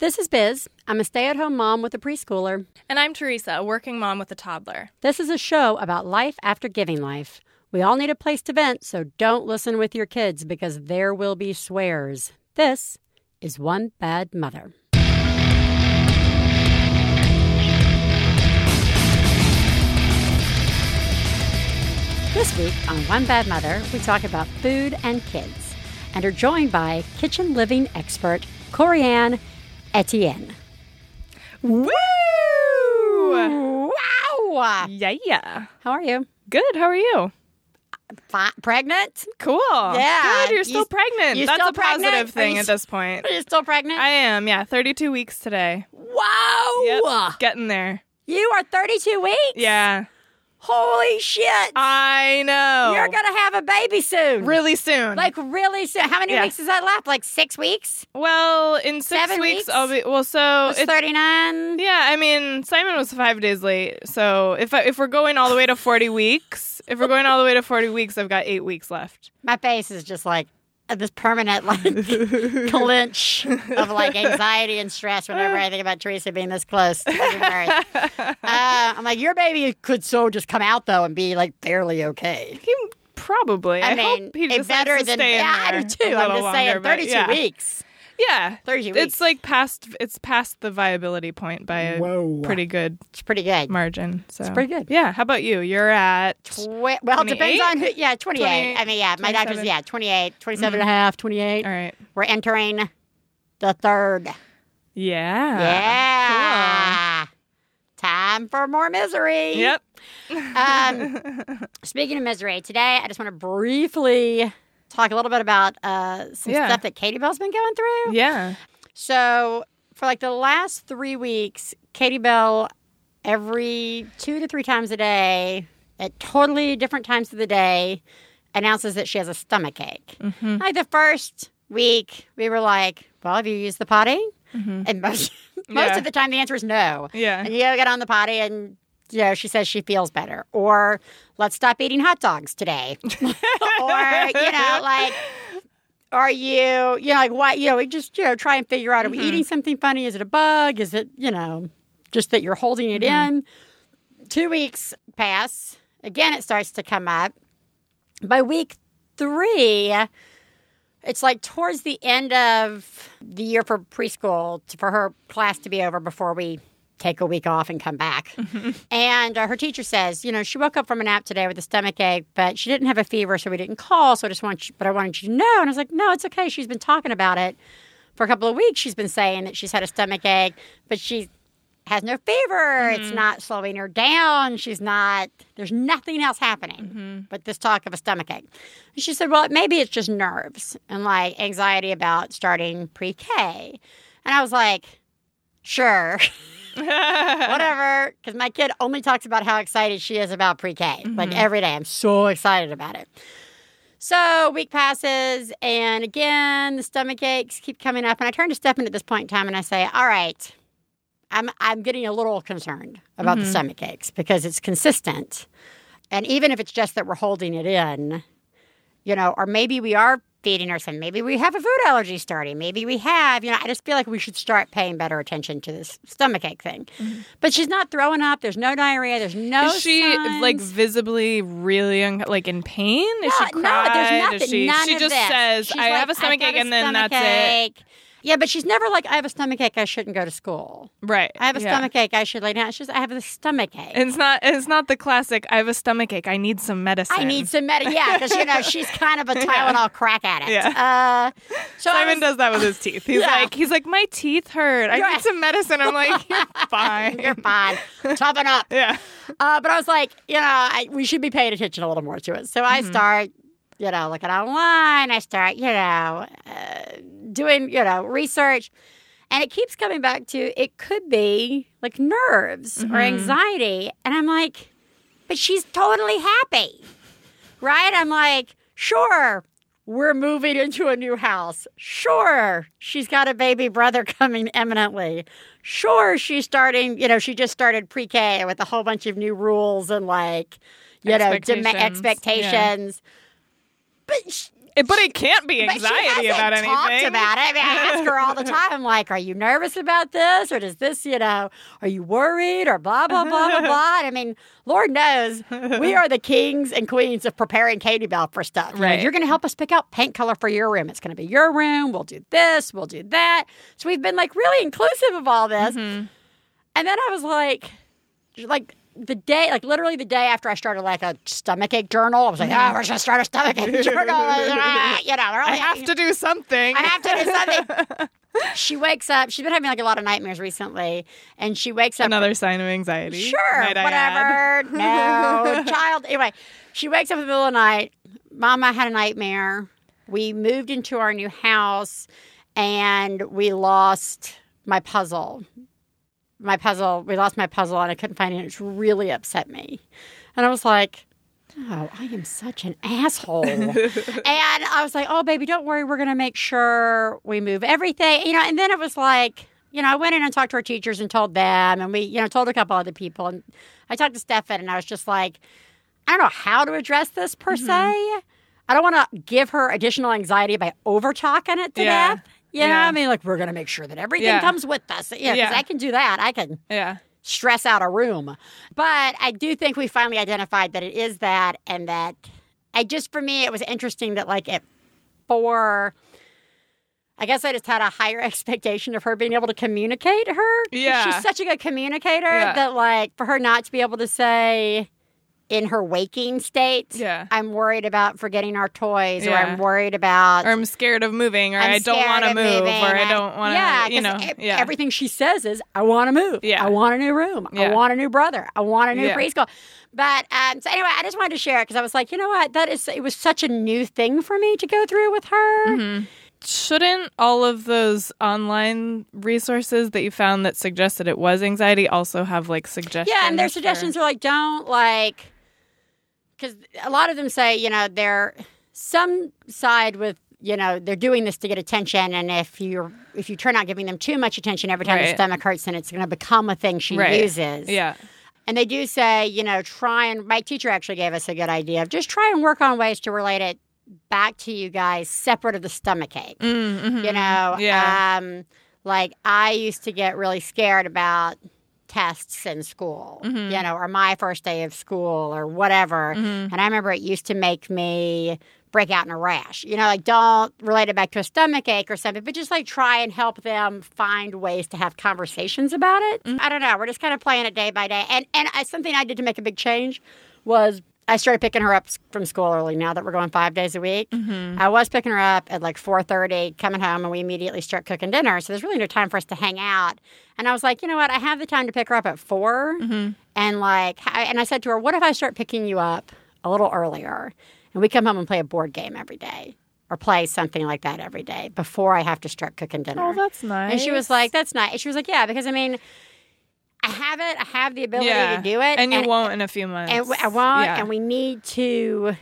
This is Biz. I'm a stay at home mom with a preschooler. And I'm Teresa, a working mom with a toddler. This is a show about life after giving life. We all need a place to vent, so don't listen with your kids because there will be swears. This is One Bad Mother. This week on One Bad Mother, we talk about food and kids and are joined by kitchen living expert Corianne Etienne. Woo! Wow! Yeah. yeah. How are you? Good. How are you? Fi- pregnant? Cool. Yeah. Good. You're You- still pregnant. you That's still a positive pregnant? Are thing you at this point. Are you still pregnant? I am. Yeah. 32 weeks today. wow! Yep. Getting there. You are 32 weeks? Yeah. Holy shit! I know. You're gonna have a baby soon. really soon. Like really soon. How many Yeah. weeks is that left? Like six weeks? well, in six Seven weeks, weeks? I'll be. Well, so It's it's 39. Yeah, I mean, Simon was five days late. So if I, if we're going all the way to forty weeks, if we're going all the way to forty weeks, I've got eight weeks left. My face is just like this permanent like clinch of like anxiety and stress whenever I think about Teresa being this close to giving birth. Uh, I'm like, your baby could so just come out though and be like fairly okay. He probably. I, I, mean, hope he better than yeah, I do too. I'm just saying, longer, but 32 yeah. weeks. Yeah, 32 weeks. It's like past. It's past the viability point by a Whoa. pretty good It's pretty good. margin. So It's pretty good. Yeah. How about you? You're at. Tw- well, it depends 28? on who. Yeah, 28. 28, I mean, yeah, my doctor's, 27. yeah, 28, 27 and a half, 28. All right. We're entering the third. Yeah. Yeah. Time for more misery. Yep. Um, speaking of misery, today I just want to briefly talk a little bit about uh, some Yeah. stuff that Katie Bell's been going through. Yeah. So, for like the last three weeks, Katie Bell, every two to three times a day, at totally different times of the day, announces that she has a stomach ache. Mm-hmm. Like the first week, we were like, "Well, have you used the potty?" And most most Mm-hmm. Yeah. of the time, the answer is no. Yeah. And you get on the potty, and you know she says she feels better, or let's stop eating hot dogs today, or you know like. Are you, you know, like what, you know, we just, you know, try and figure out, are we mm-hmm. eating something funny? Is it a bug? Is it, you know, just that you're holding it mm-hmm. in? Two weeks pass. Again, it starts to come up. By week three, it's like towards the end of the year for preschool to, for her class to be over before we take a week off and come back. Mm-hmm. And uh, her teacher says, you know, she woke up from a nap today with a stomach ache, but she didn't have a fever, so we didn't call. So I just want you, but I wanted you to know. And I was like, no, it's okay. She's been talking about it for a couple of weeks. She's been saying that she's had a stomach ache, but she has no fever. It's mm-hmm. not slowing her down. She's not, there's nothing else happening mm-hmm. but this talk of a stomach ache. And she said, well, maybe it's just nerves and like anxiety about starting pre K. And I was like, sure. whatever. Because my kid only talks about how excited she is about pre K. Like mm-hmm. every day, I'm so excited about it. So week passes, and again, the stomach aches keep coming up. And I turn to Stefan at this point in time, and I say, "All right, I'm I'm getting a little concerned about the mm-hmm. stomach aches because it's consistent, and even if it's just that we're holding it in, you know, or maybe we are feeding ourselves. Maybe we have a food allergy starting. Maybe we have, you know, I just feel like we should start paying better attention to this stomach ache thing. Mm-hmm. But she's not throwing up. There's no diarrhea. There's no. Is she signs. like visibly really un- like in pain? Is no, she no, there's nothing. Is she none she just this. says She's I like, have a stomach ache and then that's ache." Yeah, but she's never like, I have a stomach ache. I shouldn't go to school. Right. I have a yeah. stomach ache. I should lay down. She's, I have a stomach ache. It's not it's not the classic I have a stomach ache. I need some medicine. I need some medicine. Yeah, because you know she's kind of a Tylenol crack addict. Yeah. Uh, so Simon was- does that with his teeth. He's Yeah. like he's like my teeth hurt. I need some medicine. I'm like you're fine. You're fine. Toughen up. yeah. Uh, but I was like, you know, I, we should be paying attention a little more to it. So I start, you know, looking online. I start, you know, uh, doing, you know, research. And it keeps coming back to it could be like nerves or anxiety. And I'm like, but she's totally happy. Right? I'm like, sure, we're moving into a new house. Sure, she's got a baby brother coming imminently. Sure, she's starting, you know, she just started pre K with a whole bunch of new rules and like, you know, dem- Expectations. expectations. But sh- but it can't be anxiety about talked anything. about it. I mean, I ask her all the time. I'm like, "Are you nervous about this, or does this, you know, are you worried, or blah blah blah blah blah?" And I mean, Lord knows we are the kings and queens of preparing Katie Bell for stuff. You know, Right. you're going to help us pick out paint color for your room. It's going to be your room. We'll do this. We'll do that. So we've been like really inclusive of all this. Mm-hmm. And then I was like, like the day, like literally the day after I started like a stomach ache journal, I was like, oh, we're just gonna start a stomach ache journal. Ah, you know, I have to do something. I have to do something. she wakes up. She's been having like a lot of nightmares recently, and she wakes up. Another sign of anxiety. Sure, might I add. whatever. No, child. Anyway, she wakes up in the middle of the night. Mama had a nightmare. We moved into our new house, and we lost my puzzle. My puzzle. We lost my puzzle, and I couldn't find it. It really upset me, and I was like. Oh, I am such an asshole. and I was like, oh, baby, don't worry. We're going to make sure we move everything. You know, and then it was like, you know, I went in and talked to our teachers and told them, and we, you know, told a couple other people. And I talked to Stefan, and I was just like, I don't know how to address this per Mm-hmm. se. I don't want to give her additional anxiety by over talking it to Yeah. death. You know, Yeah. I mean, like, we're going to make sure that everything Yeah. comes with us. Yeah, because Yeah. I can do that. I can Yeah. stress out a room. But I do think we finally identified that it is that, and that I just, for me, it was interesting that, like, at four, I guess I just had a higher expectation of her being able to communicate her. Yeah. She's such a good communicator Yeah. that, like, for her not to be able to say, in her waking state, Yeah. I'm worried about forgetting our toys, or I'm worried about Or I'm scared of moving, or I'm I don't want to move, or I don't want to, Yeah, you know, e- yeah. Everything she says is, "I want to move. Yeah. I want a new room. I want a new brother. I want a new Yeah. preschool." But um, so anyway, I just wanted to share it because I was like, you know what? That is. It was such a new thing for me to go through with her. Mm-hmm. Shouldn't all of those online resources that you found that suggested it was anxiety also have like suggestions? Yeah, and their for- suggestions are like, don't like, because a lot of them say, you know, they're some side with, you know, they're doing this to get attention, and if you if you turn out giving them too much attention every time the stomach hurts, then it's going to become a thing she Right. uses. Yeah. And they do say, you know, try and my teacher actually gave us a good idea of just try and work on ways to relate it back to you guys separate of the stomach ache. Mm-hmm. You know, Yeah. um, like I used to get really scared about tests in school, Mm-hmm. you know, or my first day of school or whatever. And I remember it used to make me break out in a rash. You know, like don't relate it back to a stomach ache or something, but just like try and help them find ways to have conversations about it. Mm-hmm. I don't know. We're just kind of playing it day by day. And and I, something I did to make a big change was I started picking her up from school early now that we're going five days a week. Mm-hmm. I was picking her up at like 4.30, coming home, and we immediately start cooking dinner. So there's really no time for us to hang out. And I was like, you know what? I have the time to pick her up at 4. Mm-hmm. And like, I- and I said to her, what if I start picking you up a little earlier? And we come home and play a board game every day or play something like that every day before I have to start cooking dinner. Oh, that's nice. And she was like, "That's nice." She was like, "Yeah," because I mean, I have it. I have the ability yeah. to do it, and you won't in a few months. and I won't. Yeah. And we need to.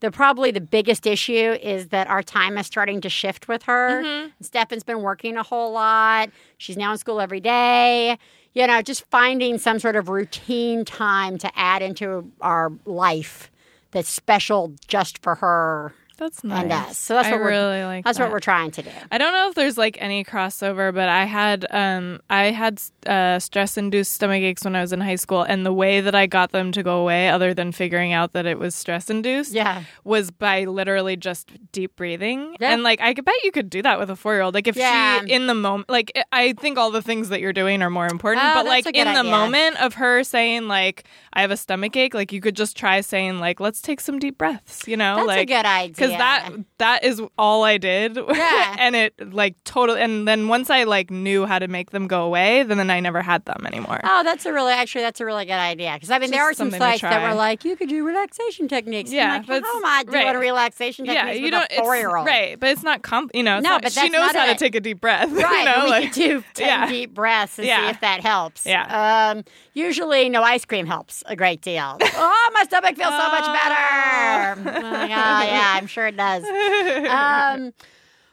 The probably the biggest issue is that our time is starting to shift with her. Mm-hmm. Stefan's been working a whole lot. She's now in school every day. You know, just finding some sort of routine time to add into our life that's special just for her that's nice. and us. So that's I what we're really like. that's that. what we're trying to do. I don't know if there's like any crossover, but I had um I had uh, stress induced stomach aches when I was in high school, and the way that I got them to go away, other than figuring out that it was stress induced, Yeah. was by literally just deep breathing. Yeah. And like I could bet you could do that with a four year old. Like if Yeah. she in the moment, like I think all the things that you're doing are more important, Oh, but like in the moment of her saying like I have a stomach ache, like you could just try saying like let's take some deep breaths, you know, That's like a good idea. Because that that is all I did. Yeah. and it like totally. And then once I like knew how to make them go away, then then I never had them anymore. Oh, that's a really actually that's a really good idea because I mean there are some sites that were like you could do relaxation techniques. Yeah, I'm like, but how am I doing right. relaxation techniques yeah, you with don't. a four year old? right, but it's not comp. You know, No, not- but she knows how it. to take a deep breath. Right, you know, we like, could do ten yeah. deep breaths and see if that helps. Yeah. Um, usually, no ice cream helps a great deal. oh, my stomach feels so much better. Oh, yeah, I'm sure it does. Um,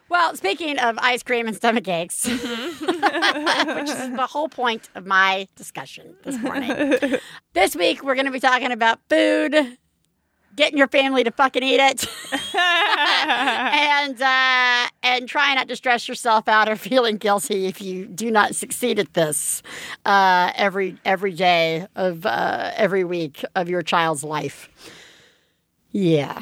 well, speaking of ice cream and stomach aches, which is the whole point of my discussion this morning. this week, we're going to be talking about food getting your family to fucking eat it, and uh, and try not to stress yourself out or feeling guilty if you do not succeed at this uh, every every day of uh, every week of your child's life. Yeah.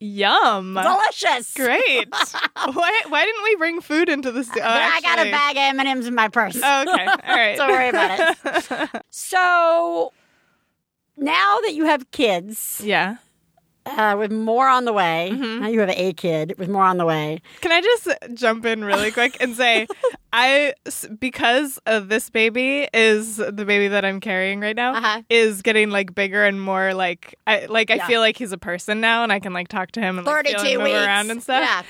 Yum. Delicious. Great. why, why didn't we bring food into the? But uh, I got a bag of M&Ms in my purse. Oh, okay. All right. Don't worry about it. So now that you have kids, Yeah. Uh, with more on the way, Mm-hmm. now you have a kid with more on the way. Can I just jump in really quick and say, I because of this baby is the baby that I'm carrying right now Uh-huh. is getting like bigger and more like I like I Yeah. feel like he's a person now and I can like talk to him and like, feel 32 him move weeks. around and stuff. Yeah.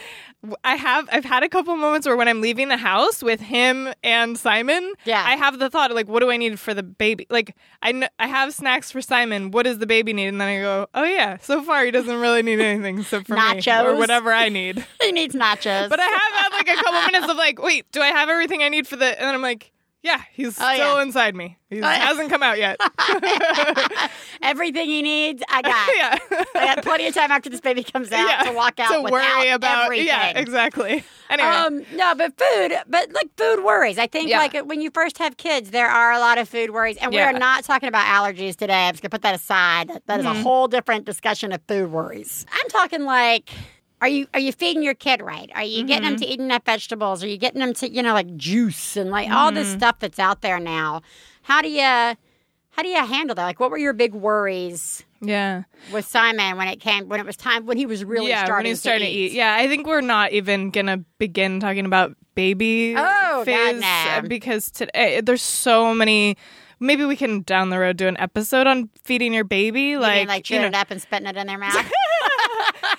I have I've had a couple moments where when I'm leaving the house with him and Simon, Yeah. I have the thought like, what do I need for the baby? Like I kn- I have snacks for Simon. What does the baby need? And then I go, oh yeah, so far he doesn't really need anything except for me Nachos. or whatever I need. He needs nachos. But I have had like a couple minutes of like, wait, do I have everything I need for the? And then I'm like, yeah, he's Oh, still yeah. inside me. He yeah. hasn't come out yet. Everything he needs, I got. yeah, I got plenty of time after this baby comes out yeah. to walk out to worry about. everything. Yeah, exactly. Anyway, Um, no, but food, but like food worries. I think like when you first have kids, there are a lot of food worries, and we are not talking about allergies today. I'm just gonna put that aside. That, that is Mm-hmm. a whole different discussion of food worries. I'm talking like. Are you are you feeding your kid right? Are you getting Mm-hmm. them to eat enough vegetables? Are you getting them to you know like juice and like all this Mm-hmm. stuff that's out there now? How do you how do you handle that? Like, what were your big worries yeah, with Simon when it came when it was time when he was really yeah. starting when he's starting to to eat. Yeah, I think we're not even gonna begin talking about baby Oh, God, phase no. uh, because today there's so many. Maybe we can down the road do an episode on feeding your baby, You like mean, like you chewing know, it up and spitting it in their mouth.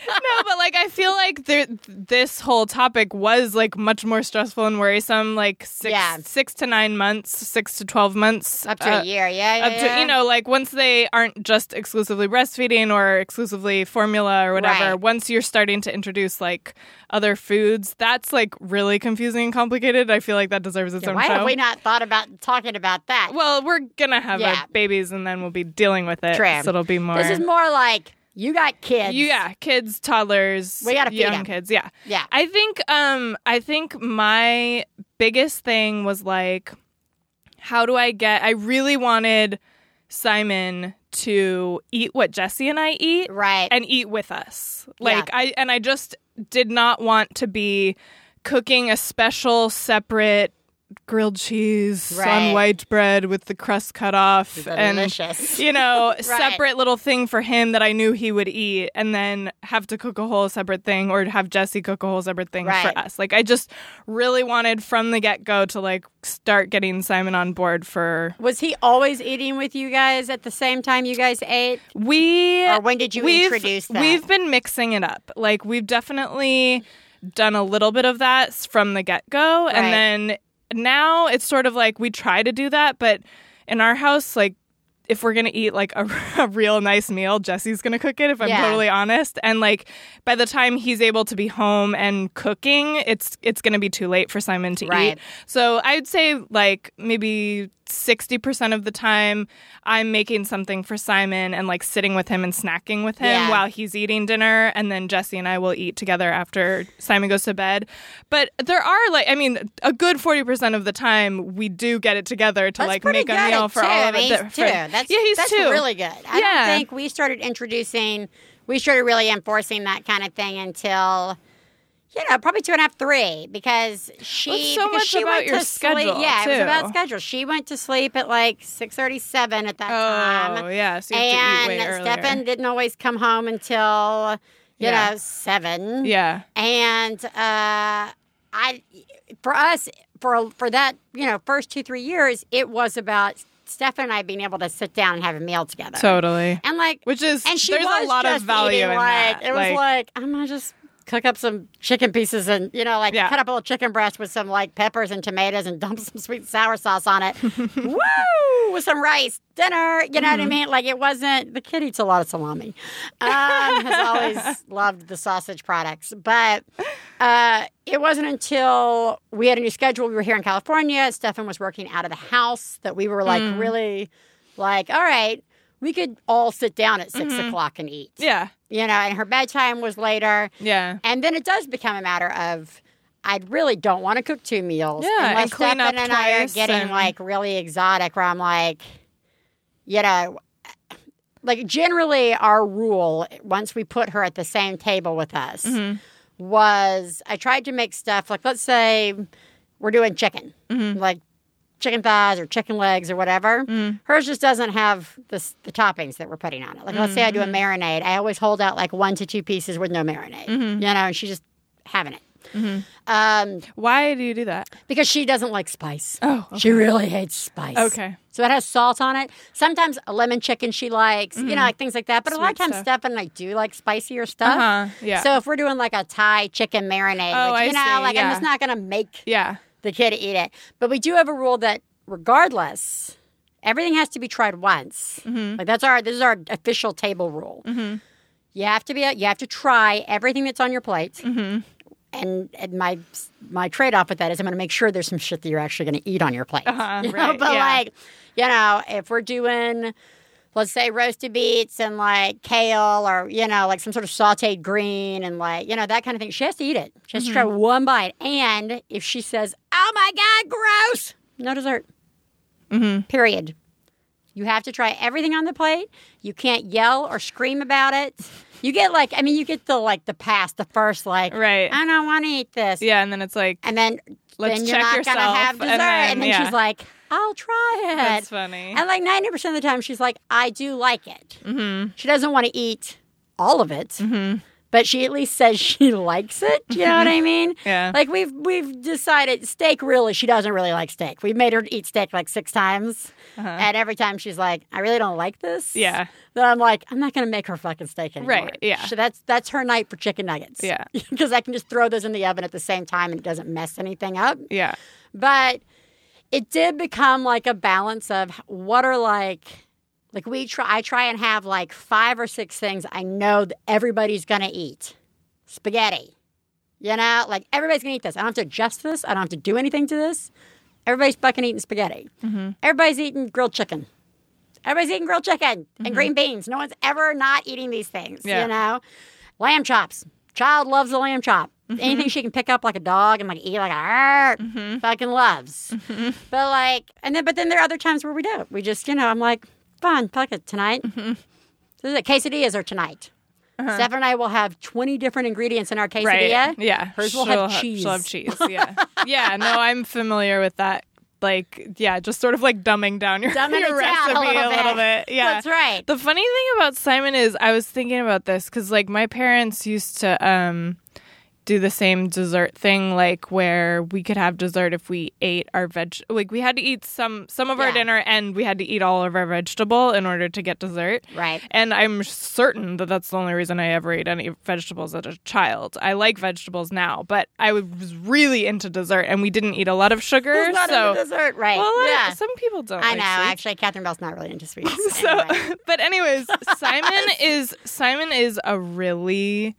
No, but like I feel like there, this whole topic was like much more stressful and worrisome. Like six, Yeah. six to nine months, six to twelve months, Up to uh, a year, yeah, yeah, Up to you know, like once they aren't just exclusively breastfeeding or exclusively formula or whatever. Right. Once you're starting to introduce like other foods, that's like really confusing and complicated. I feel like that deserves its Yeah, own why show. have we not thought about talking about that? well, we're gonna have Yeah. our babies, and then we'll be dealing with it. True. So it'll be more. this is more like you got kids. Yeah, kids, toddlers, We gotta feed young kids. Yeah, Yeah. I think um I think my biggest thing was like how do I get I really wanted Simon to eat what Jesse and I eat Right. and eat with us. Like. I and I just did not want to be cooking a special separate grilled cheese Right. on white bread with the crust cut off and Delicious. you know, separate little thing for him that I knew he would eat, and then have to cook a whole separate thing, or have Jesse cook a whole separate thing Right. for us. Like, I just really wanted from the get go to like start getting Simon on board for Was he always eating with you guys at the same time you guys ate? we. Or when did you introduce that? We've been mixing it up. Like, we've definitely done a little bit of that from the get go, Right. and then now it's sort of like we try to do that, but in our house, like if we're gonna eat like a, a real nice meal, Jesse's gonna cook it. If I'm Yeah. totally honest, and like by the time he's able to be home and cooking, it's it's gonna be too late for Simon to Right. eat. So I'd say like maybe sixty percent of the time I'm making something for Simon and like sitting with him and snacking with him Yeah. while he's eating dinner, and then Jesse and I will eat together after Simon goes to bed. But there are like I mean a good forty percent of the time we do get it together to That's like make a meal for two. all of it. he's. That's, yeah, he's that's two. really good. I Yeah. don't think we started introducing, we started really enforcing that kind of thing until, you know, probably two and a half, three, because she, Well, so because much she about went your to sleep. schedule, Yeah, it was about schedule. She went to sleep at like six thirty-seven at that time. Oh yeah, so you have to eat way and. Stefan didn't always come home until you Yeah. know seven. yeah, And uh, I, for us, for for that you know first two three years, it was about Stefan and I being able to sit down and have a meal together. Totally. and like, Which is and she there's was a lot of just value eating, in like, that. It was like, I'm gonna just cook up some chicken pieces and you know like Yeah. cut up a little chicken breast with some like peppers and tomatoes and dump some sweet and sour sauce on it. Woo! With some rice dinner. You know what I Mm-hmm. mean? Like it wasn't. The kid eats a lot of salami. Um, has always loved the sausage products, but uh, it wasn't until we had a new schedule. We were here in California. Stefan was working out of the house that we were like Mm. really like, all right, we could all sit down at 6 Mm-hmm. o'clock and eat. yeah. You know, and her bedtime was later. Yeah. And then it does become a matter of I really don't want to cook two meals. Yeah, unless and clean Stefan and I are getting and- like really exotic where I'm like, you know, like generally our rule once we put her at the same table with us Mm-hmm. was I tried to make stuff like let's say we're doing chicken, Mm-hmm. like chicken thighs or chicken legs or whatever. Mm. Hers just doesn't have the the toppings that we're putting on it. Like let's say I do a Mm-hmm. marinade, I always hold out like one to two pieces with no marinade. Mm-hmm. You know, and she's just having it. Um, Why do you do that? because she doesn't like spice. Oh, She really hates spice. Okay. So it has salt on it. Sometimes a lemon chicken she likes, you know, like things like that. But a lot of Mm-hmm. Times stuff. Steph and I do like spicier stuff. Uh-huh. Yeah. So if we're doing like a Thai chicken marinade, Oh, I you know, see, like I'm just not going to make Yeah. The kid eat it. But we do have a rule that regardless, everything has to be tried once. Mm-hmm. Like that's our this is our official table rule. You have to be you have to try everything that's on your plate. Mm-hmm. And, and my my trade off with that is I'm going to make sure there's some shit that you're actually going to eat on your plate. Uh-huh, You know? right, But yeah. like, you know, if we're doing let's say roasted beets and like kale or you know like some sort of sautéed green and like you know that kind of thing. She has to eat it. She has to try Mm-hmm. one bite. And if she says oh my god gross no dessert. Mm-hmm. period. You have to try everything on the plate. You can't yell or scream about it. You get like i mean you get the like the past, the first like Right. i don't want to eat this. Yeah, and then it's like and then Let's then you're check not yourself, gonna have and dessert. then- then, yeah. she's like i'll try it that's funny. and like 90% of the time, she's like, I do like it. Mm-hmm. She doesn't want to eat all of it, Mm-hmm. but she at least says she likes it. You know what I mean? Yeah. Like we've we've decided steak really, she doesn't really like steak. We've made her eat steak like six times. And every time she's like, I really don't like this. Uh-huh. Yeah. Then I'm like, I'm not going to make her fucking steak anymore. Right, yeah. So that's that's her night for chicken nuggets. Yeah. Because I can just throw those in the oven at the same time and it doesn't mess anything up. yeah. But it did become like a balance of what are like like we try I try and have like five or six things I know that everybody's gonna eat. Spaghetti. You know, like everybody's gonna eat this. I don't have to adjust this. I don't have to do anything to this. Everybody's fucking eating spaghetti. Mm-hmm. Everybody's eating grilled chicken. Everybody's eating grilled chicken and green mm-hmm. beans. No one's ever not eating these things. Yeah. You know, lamb chops. Child loves a lamb chop. Mm-hmm. Anything she can pick up like a dog and like eat like a "Arr," mm-hmm. fucking loves. Mm-hmm. But like, and then but then there are other times where we don't. We just you know I'm like, fun, fuck it tonight. This is it. Quesadillas are tonight. Uh-huh. Steph and I will have 20 different ingredients in our quesadilla. Right. Yeah. Hers will She'll have cheese. She'll have cheese. Yeah. yeah. No, I'm familiar with that. Like, yeah, just sort of like dumbing down your, Dumbing your down a little little bit. bit. Yeah. That's right. The funny thing about Simon is I was thinking about this because like my parents used to um do the same dessert thing like where we could have dessert if we ate our veg like we had to eat some some of our dinner and we had to eat all of our vegetable in order to get dessert Right. and i'm certain that that's the only reason i ever ate any vegetables as a child i like vegetables now but i was really into dessert and we didn't eat a lot of sugar Who's not so into dessert, right? well yeah. some people don't I like know. sweets. Actually, Catherine Bell's not really into sweets. So, Anyway. but anyways, Simon is Simon is a really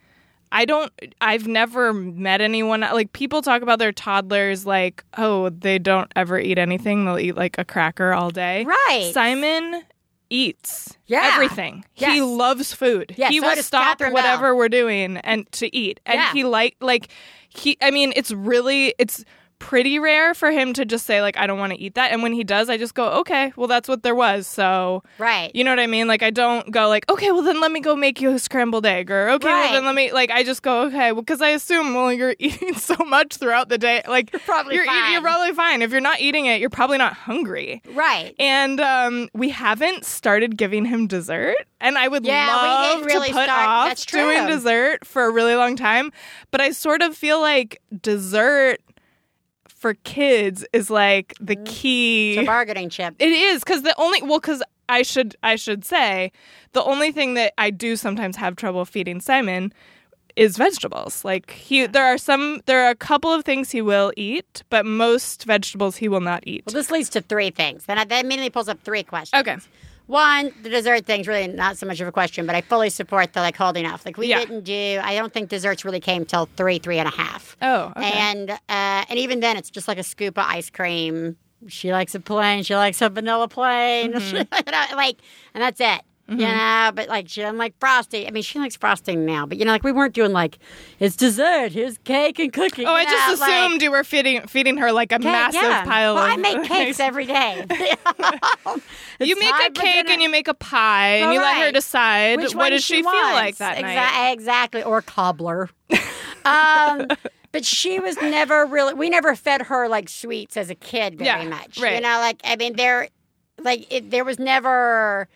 I don't I've never met anyone like people talk about their toddlers like oh they don't ever eat anything they'll eat like a cracker all day. Right. Simon eats Yeah. everything. He loves food. Yeah, he so will does stop Catherine Bell. whatever we're doing and to eat. And Yeah. he like like he I mean it's really it's pretty rare for him to just say like I don't want to eat that and when he does I just go okay, well that's what there was. So right. you know what I mean? Like I don't go like, okay, well then let me go make you a scrambled egg, or okay, well then let me like. I just go okay, well because I assume well you're eating so much throughout the day, like you're probably you're, fine. you're probably fine. If you're not eating it, you're probably not hungry. right. And um, we haven't started giving him dessert, and I would Yeah, love really to put start- off doing dessert for a really long time. But I sort of feel like dessert for kids is like the mm. key. It's a bargaining chip. It is because the only well, because I should I should say the only thing that I do sometimes have trouble feeding Simon is vegetables. Like he, there are some, there are a couple of things he will eat, but most vegetables he will not eat. Well, this leads to three things. Then that immediately pulls up three questions. Okay. One, the dessert thing's really not so much of a question, but I fully support the like holding off. Like we Yeah. didn't do. I don't think desserts really came till three, three and a half. Oh, okay. And uh, and even then, it's just like a scoop of ice cream. She likes a plain. She likes a vanilla plain. Mm-hmm. Like, and that's it. You know, but like she doesn't like frosting. I mean, she likes frosting now, but you know, like we weren't doing like it's dessert. Here's cake and cookie. Oh, I know, just like- assumed you were feeding feeding her like a Cake, massive yeah. pile well, of. I make cakes every day. you make a cake and you make a pie, and you let her decide Which what does she, feel wants. like that Exa- night. Exactly, or cobbler. um, but she was never really. We never fed her like sweets as a kid very Yeah, much. You know, like I mean, there, like it, there was never.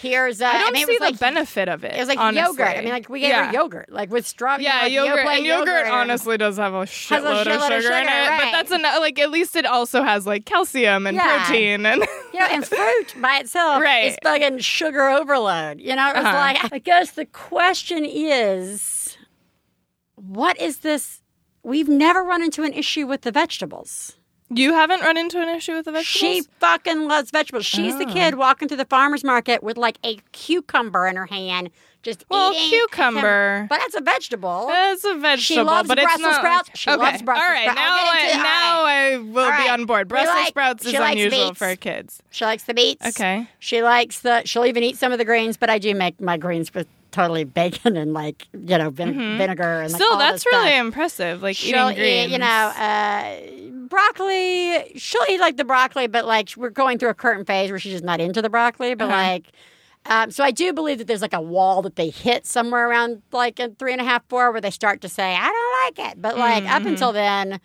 Here's a. I don't mean, it see was the like, benefit of it. It was like honestly. yogurt. I mean, like we gave yeah. her yogurt, like with strawberry. Yeah, like, yogurt and yogurt and- honestly does have a shitload, shitload of, of sugar in sugar, it. But that's enough. Like at least it also has like calcium and Yeah. protein and know, and fruit by itself Right. is fucking sugar overload. You know, it was Uh-huh. like, I guess the question is, what is this? We've never run into an issue with the vegetables. You haven't run into an issue with the vegetables? She fucking loves vegetables. She's the Oh. kid walking through the farmer's market with like a cucumber in her hand, just well, eating. cucumber. But that's a vegetable. It's a vegetable, She loves but it's Brussels not. sprouts. She okay. loves Brussels All right, sprouts. Now I, it. I will All be on board. Brussels like- sprouts is unusual beets. for kids. She likes the beets. Okay. She likes the. She'll even eat some of the greens, but I do make my greens with totally bacon and like you know vine- vinegar and like, Still, that's really stuff. impressive. Like She'll eating greens. eat, you know, uh, broccoli. She'll eat like the broccoli, but like we're going through a curtain phase where she's just not into the broccoli. But Uh-huh. like, um, so I do believe that there's like a wall that they hit somewhere around like a three and a half, four, where they start to say, "I don't like it." But like up Mm-hmm. until then.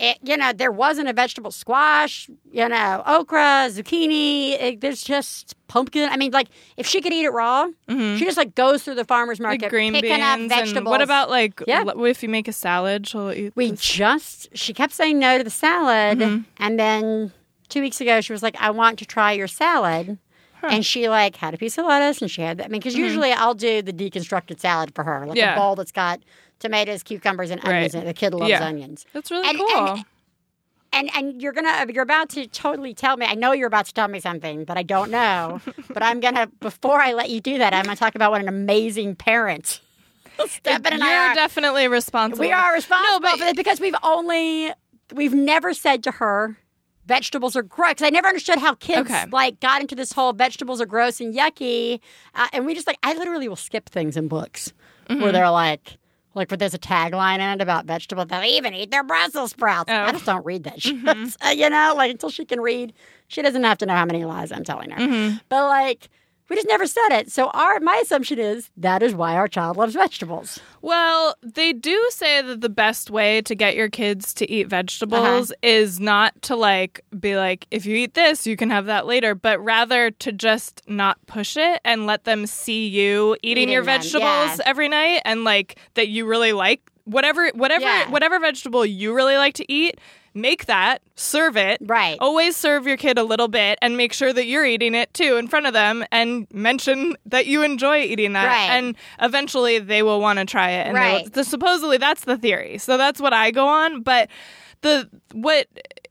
It, you know, there wasn't a vegetable squash, you know, okra, zucchini. It, there's just pumpkin. I mean, like, if she could eat it raw, she just like goes through the farmer's market, Mm-hmm. like green picking beans up and vegetables. what about like Yeah. if you make a salad? She'll eat. We this- just, she kept saying no to the salad. Mm-hmm. And then two weeks ago, she was like, I want to try your salad. And she like had a piece of lettuce and she had that. I mean, because usually I'll do the deconstructed salad for her, like Mm-hmm. Yeah. a bowl that's got tomatoes, cucumbers, and onions. Right. in. The kid loves Yeah. onions. That's really And- cool. and- And and you're gonna you're about to totally tell me. I know you're about to tell me something but I don't know, but I'm gonna before I let you do that, I'm gonna talk about what an amazing parent. Stefan and I are. definitely responsible. We are responsible no, but- because we've only we've never said to her vegetables are gross. 'Cause I never understood how kids Okay. like got into this whole vegetables are gross and yucky, uh, and we just like I literally will skip things in books Mm-hmm. where they're like. Like, where there's a tagline in it about vegetables, they'll even eat their Brussels sprouts. Oh. I just don't read that shit. Mm-hmm. You know, like until she can read, she doesn't have to know how many lies I'm telling her. Mm-hmm. But like, we just never said it. So our my assumption is that is why our child loves vegetables. Well, they do say that the best way to get your kids to eat Uh-huh. vegetables is not to like be like, if you eat this, you can have that later, but rather to just not push it and let them see you eating, Eating your them, vegetables yeah. every night and like that you really like whatever whatever Yeah. whatever vegetable you really like to eat. Make that, serve it. Right. Always serve your kid a little bit and make sure that you're eating it too in front of them and mention that you enjoy eating that. Right. And eventually they will want to try it. And Right. supposedly that's the theory. So that's what I go on. But the what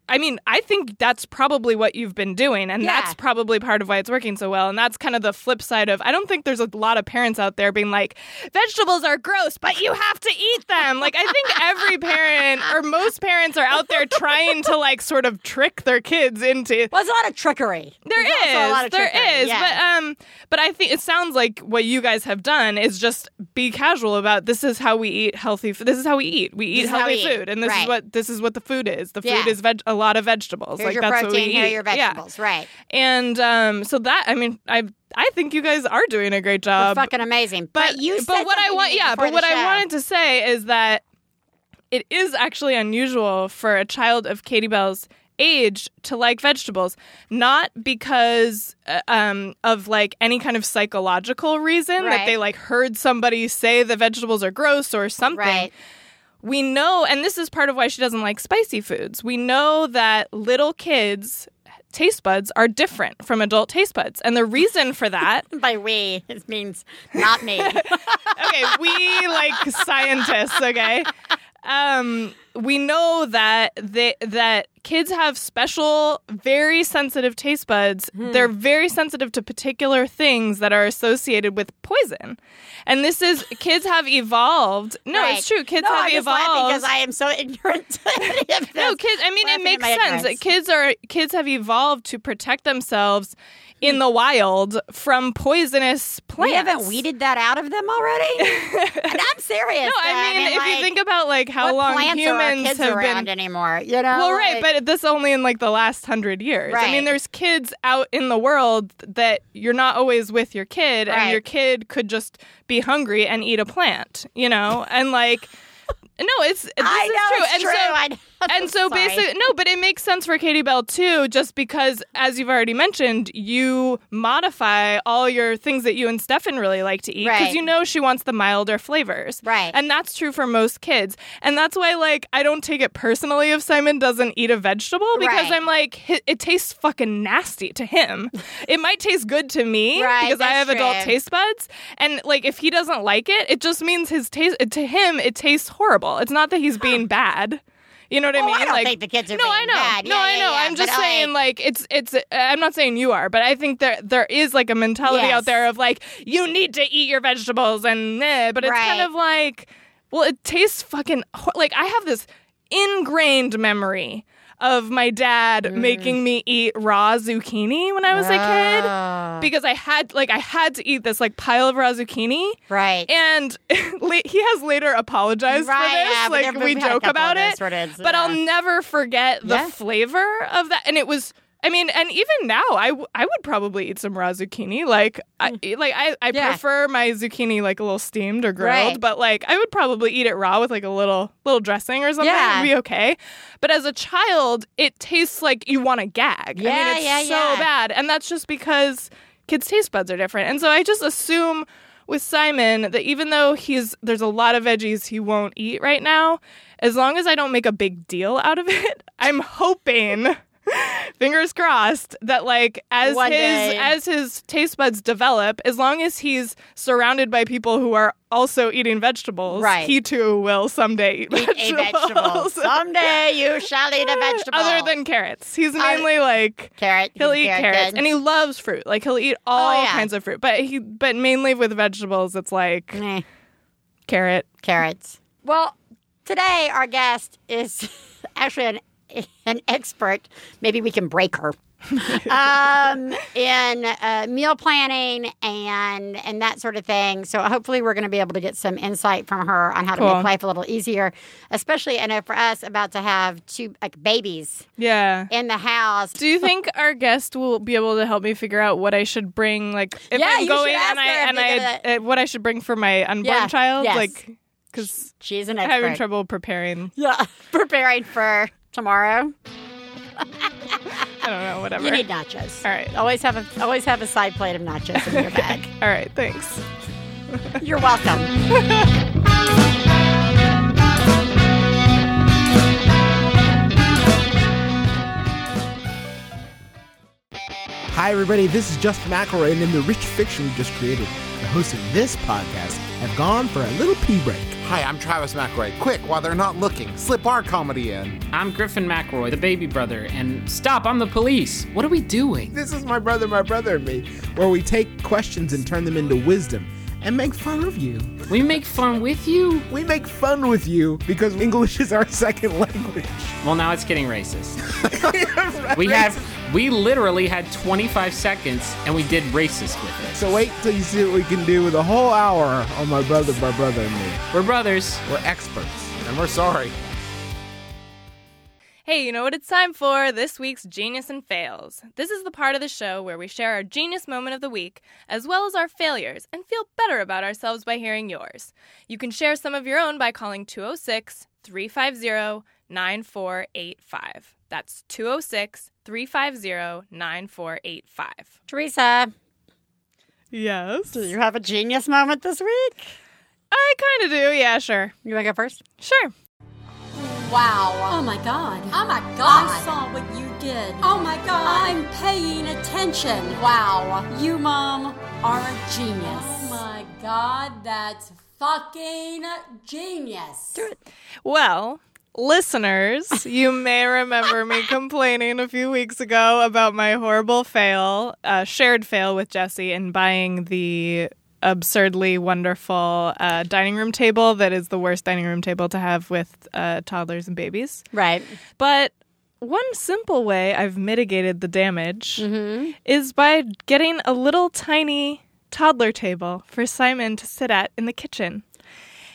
I mean, I think that's probably what you've been doing, and Yeah. that's probably part of why it's working so well. And that's kind of the flip side of I don't think there's a lot of parents out there being like, vegetables are gross, but you have to eat them. Like I think every parent or most parents are out there trying to like sort of trick their kids into Well, there's a lot of trickery. there There's is, also a lot of there trickery, is, yeah. but um, but I think it sounds like what you guys have done is just be casual about this is how we eat healthy. f- This is how we eat. We eat is how healthy we eat, food, and this right. is what this is what the food is. The food Yeah. is veg- lot of vegetables. Here's like your that's what we protein, here eat. your Yeah. vegetables. Right. And um, so that I mean, I I think you guys are doing a great job. fucking amazing. But, but you but what I want, yeah, but what I wanted to say is that it is actually unusual for a child of Katie Bell's age to like vegetables, not because uh, um, of like any kind of psychological reason Right. that they like heard somebody say the vegetables are gross or something. Right. We know, and this is part of why she doesn't like spicy foods. We know that little kids' taste buds are different from adult taste buds. And the reason for that, By we, it means not me. okay, we like scientists, okay? Um, we know that they, that kids have special, very sensitive taste buds. Hmm. They're very sensitive to particular things that are associated with poison. And this is kids have evolved. No, Right. it's true. Kids no, have I'm evolved. because I am so ignorant. to any of No, kids. I mean, it makes sense. ignorance. Kids are kids have evolved to protect themselves in the wild from poisonous plants. We haven't weeded that out of them already. and I'm serious. No, I mean, if you think about like how long plants are our humans kids have around been. anymore, you know? Well, right, like- but this only in like the last hundred years. I mean, there's kids out in the world that you're not always with your kid, and your kid could just be hungry and eat a plant, you know, and like. No, it's this I is know true. it's and true. so I. and so Sorry. basically no but it makes sense for katie bell too just because as you've already mentioned you modify all your things that you and stefan really like to eat because Right. you know she wants the milder flavors Right. and that's true for most kids and that's why like i don't take it personally if simon doesn't eat a vegetable because Right. i'm like it tastes fucking nasty to him it might taste good to me Right, because i have adult taste buds and like if he doesn't like it it just means his taste to him it tastes horrible it's not that he's being bad you know what I Oh, mean? I don't like, think the kids are no, I know. bad. No, Yeah, I know. yeah, I'm just saying, like, it's it's. I'm not saying you are, but I think there there is like a mentality Yes. out there of like you need to eat your vegetables and eh, but it's kind of like, well, it tastes fucking like I have this ingrained memory of my dad Mm. making me eat raw zucchini when I was a Ah. kid because I had like I had to eat this like pile of raw zucchini. Right. And he has later apologized Right, for this. yeah, like we a joke about it. but I'll never forget the Yeah. flavor of that. And it was, I mean, and even now, I, w- I would probably eat some raw zucchini. Like, I, like I, I Mm. Yeah. prefer my zucchini like a little steamed or grilled. Right. But like, I would probably eat it raw with like a little little dressing or something. Yeah. It'd be okay. But as a child, it tastes like you want to gag. I Yeah, mean, it's yeah, so yeah. bad, and that's just because kids' taste buds are different. And so I just assume with Simon that even though he's there's a lot of veggies he won't eat right now, as long as I don't make a big deal out of it, I'm hoping fingers crossed that like as One his day. as his taste buds develop, as long as he's surrounded by people who are also eating vegetables, Right. he too will someday eat, Eat a vegetable. Someday you shall eat a vegetable. Other than carrots. He's mainly like carrot. He'll eat carrot carrots, kid. and he loves fruit. Like he'll eat oh, all Oh, yeah. kinds of fruit, but he but mainly with vegetables, it's like carrot. carrots. Well, today our guest is actually an an expert. Maybe we can break her. um, in uh, meal planning and and that sort of thing. So hopefully we're going to be able to get some insight from her on how to Cool. make life a little easier, especially I know for us about to have two like babies Yeah. in the house. Do you think our guest will be able to help me figure out what I should bring? Like, if Yeah, I'm going and I and I uh, what I should bring for my unborn Yeah, child, yes. like, because She's an expert. having trouble preparing. Yeah, preparing for tomorrow. I don't know, whatever. You need nachos. All right. Always have a always have a side plate of nachos in your bag. All right, thanks. You're welcome. Hi, everybody. This is Justin McElroy, and in the rich fiction we just created, the hosts of this podcast have gone for a little pee break. Hi, I'm Travis McElroy. Quick, while they're not looking, slip our comedy in. I'm Griffin McElroy, the baby brother, and stop, I'm the police. What are we doing? This is my brother, my brother, and me, where we take questions and turn them into wisdom and make fun of you. We make fun with you? We make fun with you because English is our second language. Well, now it's getting racist. We have, we literally had 25 seconds and we did racist with it. So wait till you see what we can do with a whole hour on my brother, my brother, and me. We're brothers. We're experts. And we're sorry. Hey, you know what it's time for? This week's Genius and Fails. This is the part of the show where we share our genius moment of the week, as well as our failures, and feel better about ourselves by hearing yours. You can share some of your own by calling 206 350 9485. That's 206 350 9485. Teresa, Yes. do you have a genius moment this week? I kind of do, yeah, sure. You want to go first? Sure. Wow. Oh my god. Oh my god. I saw what you did. Oh my god. I'm paying attention. Wow. You, Mom, are a genius. Oh my god, that's fucking genius. Well, listeners, you may remember me complaining a few weeks ago about my horrible fail, uh, shared fail with Jesse in buying the absurdly wonderful uh, dining room table that is the worst dining room table to have with uh, toddlers and babies. Right. But one simple way I've mitigated the damage is by getting a little tiny toddler table for Simon to sit at in the kitchen.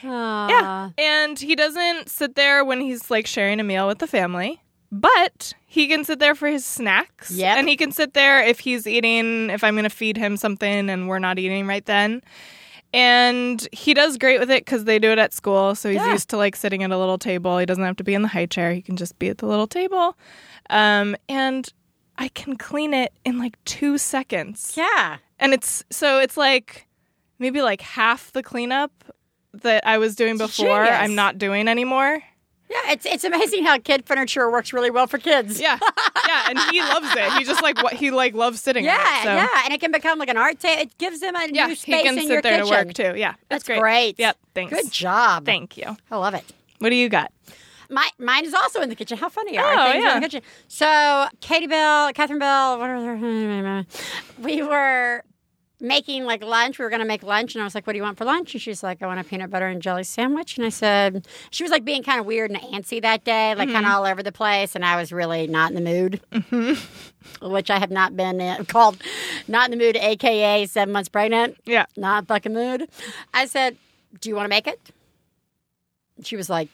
Yeah. And he doesn't sit there when he's like sharing a meal with the family, but he can sit there for his snacks. Yep. And he can sit there if he's eating, if I'm going to feed him something and we're not eating right then. And he does great with it because they do it at school. So he's Yeah. used to like sitting at a little table. He doesn't have to be in the high chair. He can just be at the little table. Um, and I can clean it in like two seconds. Yeah. And it's so it's like maybe like half the cleanup that I was doing before, genius. I'm not doing anymore. Yeah, it's it's amazing how kid furniture works really well for kids. Yeah. Yeah. And he loves it. He just like what he like loves sitting in Yeah, it. So. yeah, and it can become like an art table. It gives them a Yeah, new he space can in sit your there kitchen. to work too. Yeah, That's great. great. Yep, thanks. Good job. Thank you. I love it. What do you got? My mine is also in the kitchen. How funny are Oh, things yeah. in the kitchen? So Katie Bell, Catherine Bell, what are their, we were making like lunch. We were going to make lunch, and I was like, "What do you want for lunch?" And she's like, "I want a peanut butter and jelly sandwich." And I said, she was like being kind of weird and antsy that day, like Mm-hmm. kind of all over the place, and I was really not in the mood. Which I have not been in, called not in the mood, aka seven months pregnant Yeah. not fucking mood. I said, Do you want to make it? She was like,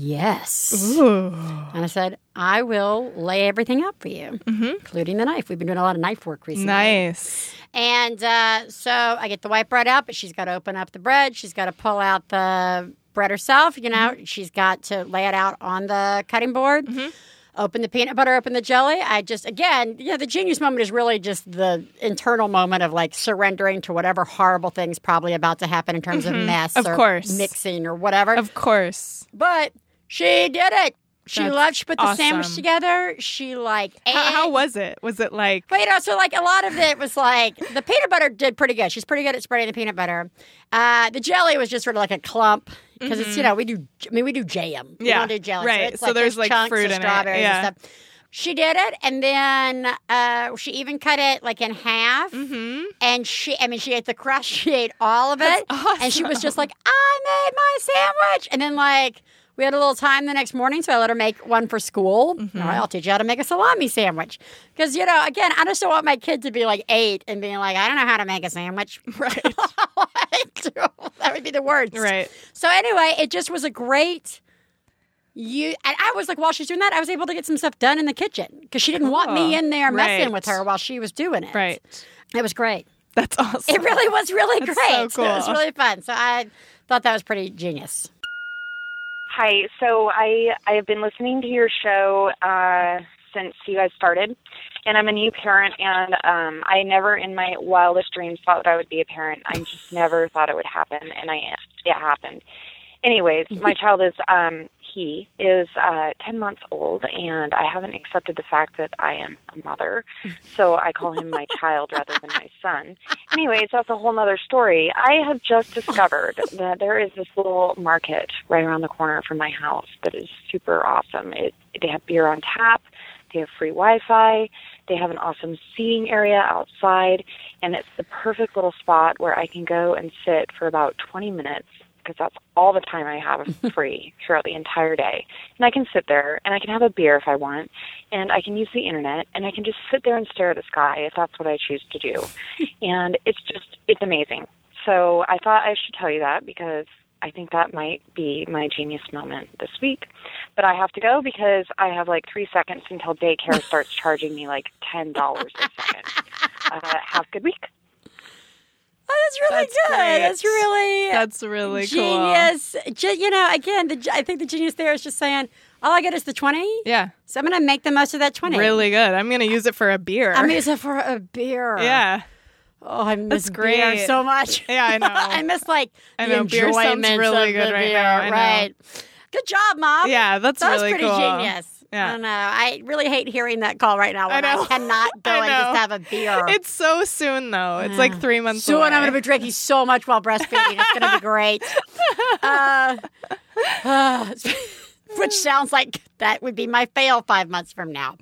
Yes. Ooh. And I said, I will lay everything out for you, mm-hmm. including the knife. We've been doing a lot of knife work recently. Nice. And uh, so I get the white bread out, but she's got to open up the bread. She's got to pull out the bread herself. You know, mm-hmm. she's got to lay it out on the cutting board. Mm-hmm. Open the peanut butter, open the jelly. I just, again, yeah, the genius moment is really just the internal moment of like surrendering to whatever horrible thing's probably about to happen in terms of mess Of or course. mixing or whatever. Of course. but she did it. She That's loved, she put the sandwich together. She like, How, how was it? Was it like but you know, so like a lot of it was like the peanut butter did pretty good. She's pretty good at spreading the peanut butter. Uh, the jelly was just sort of like a clump because it's you know we do. I mean we do jam. We Yeah, don't do jelly. right. So, it's So like there's, there's like, fruit and strawberries yeah. and stuff. She did it, and then uh, she even cut it like in half. Mm-hmm. And she, I mean, she ate the crust. She ate all of it, That's and she was just like, "I made my sandwich." And then like. We had a little time the next morning, so I let her make one for school. Mm-hmm. All right, I'll teach you how to make a salami sandwich. Because, you know, again, I just don't want my kid to be like eight and being like, I don't know how to make a sandwich. Right. that would be the worst. Right. So, anyway, it just was a great. You and I was like, while she's doing that, I was able to get some stuff done in the kitchen because she didn't want me in there messing Right. with her while she was doing it. Right. It was great. That's awesome. It really was really That's great. so cool. It was really fun. So I thought that was pretty genius. Hi. So I I have been listening to your show uh, since you guys started, and I'm a new parent. And um, I never, in my wildest dreams, thought that I would be a parent. I just never thought it would happen, and I it happened. Anyways, my child is um, he is uh, ten months old, and I haven't accepted the fact that I am a mother, so I call him my child rather than my son. Anyways, that's a whole other story. I have just discovered that there is this little market right around the corner from my house that is super awesome. It they have beer on tap, they have free Wi-Fi, they have an awesome seating area outside, and it's the perfect little spot where I can go and sit for about 20 minutes because that's all the time I have free throughout the entire day. And I can sit there and I can have a beer if I want, and I can use the internet and I can just sit there and stare at the sky if that's what I choose to do. and it's just it's amazing. So I thought I should tell you that because I think that might be my genius moment this week. But I have to go because I have like three seconds until daycare starts charging me like ten dollars a second. Uh, have a good week. Oh, that's really That's good. great. That's really That's really cool. genius. Ge- you know, again, the, I think the genius there is just saying, all I get is the 20. Yeah. So I'm going to make the most of that 20. Really good. I'm going to use it for a beer. I'm to use it for a beer. yeah. Oh, I miss That's beer so much. Yeah, I know. I miss like I the know, beer sounds really good right beer, now, I know. Right. Good job, mom. Yeah, that's that was pretty cool. genius. Yeah. I don't know. I really hate hearing that call right now when I, know. cannot go I and just have a beer. It's so soon though. It's like three months. Soon away. I'm going to be drinking so much while breastfeeding. It's going to be great. Uh, uh, which sounds like that would be my fail five months from now.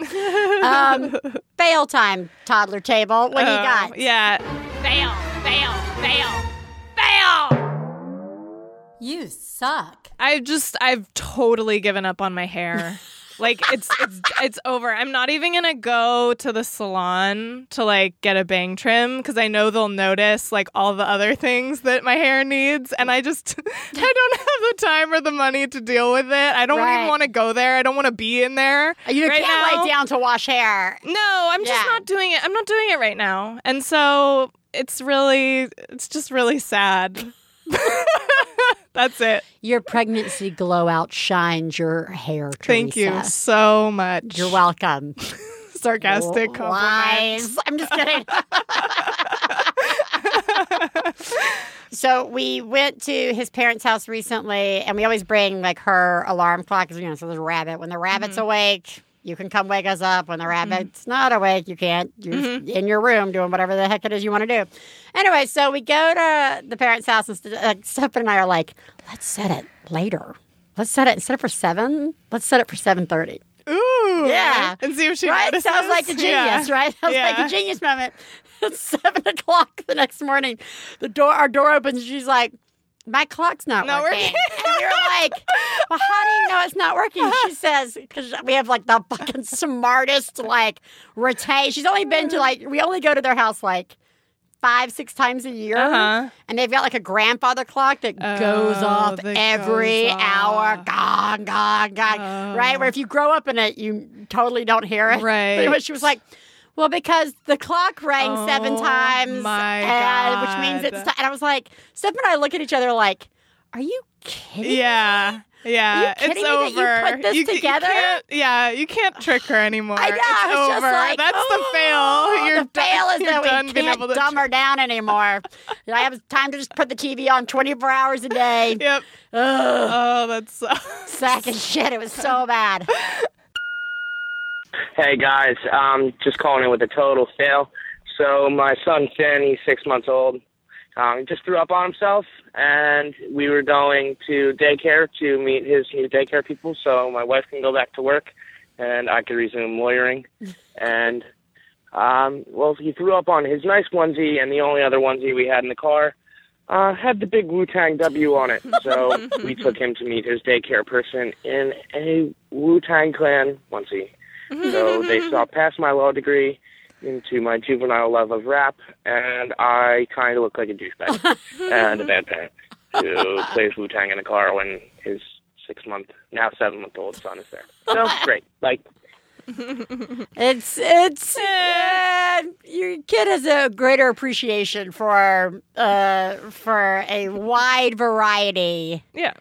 Um, fail time, toddler table. What do you Oh, got? Yeah. Fail, fail, fail, fail. You suck. I just I've totally given up on my hair. Like it's it's it's over. I'm not even gonna go to the salon to like get a bang trim because I know they'll notice like all the other things that my hair needs, and I just I don't have the time or the money to deal with it. I don't Right. even want to go there. I don't want to be in there. Uh, you right can't now. lay down to wash hair. No, I'm just not doing it. I'm not doing it right now, and so it's really it's just really sad. That's it. Your pregnancy glow outshines your hair, Theresa. Thank you so much. You're welcome. Sarcastic compliment. Lies. I'm just kidding. so we went to his parents' house recently, and we always bring like her alarm clock. You know, so there's a rabbit. When the rabbit's Mm-hmm. awake, you can come wake us up. When the rabbit's not awake, you can't. You're Mm-hmm. in your room doing whatever the heck it is you want to do. Anyway, so we go to the parents' house, and uh, Stephen and I are like, let's set it later. Let's set it instead of for seven. Let's set it for seven thirty. Ooh. Yeah. And see if she right? notices. Sounds like a genius, Yeah. right? Sounds like a genius moment. It's seven o'clock the next morning. The door, our door opens. And she's like, "My clock's not, Not working." working. and were like, "Well, how do you know it's not working?" She says, "Because we have like the fucking smartest like retain." She's only been to like we only go to their house like. Five, six times a year. Uh-huh. And they've got like a grandfather clock that goes Oh, off that every goes hour. off. Gong, gong, gong. Right? Where if you grow up in it, you totally don't hear it. Right. But anyway, she was like, well, because the clock rang seven Oh, times, my and, which means it's. God. Ti- and I was like, Steph and I look at each other like, "Are you kidding?" Yeah. Yeah. kidding it's me that you over. put this you, together? can't, yeah, you can't trick her anymore. I know. It's I was over. just like, That's "Oh, the fail. Oh, you're the fail is that we can't dumb her down anymore. I have time to just put the TV on twenty four hours a day. Yep. Ugh, Oh, that's so. sack of shit. It was so bad. Hey guys, um, just calling in with a total fail. So my son Finn, he's six months old. Um, he just threw up on himself, and we were going to daycare to meet his new daycare people, so my wife can go back to work, and I could resume lawyering. And um, well, he threw up on his nice onesie, and the only other onesie we had in the car uh, had the big Wu Tang W on it. So we took him to meet his daycare person in a Wu Tang Clan onesie. So they saw past my law degree into my juvenile love of rap, and I kind of look like a douchebag and a bad parent who plays Wu Tang in a car when his six month, now seven month old son is there. So great. Like, It's it's uh, your kid has a greater appreciation for uh for a wide variety Yeah.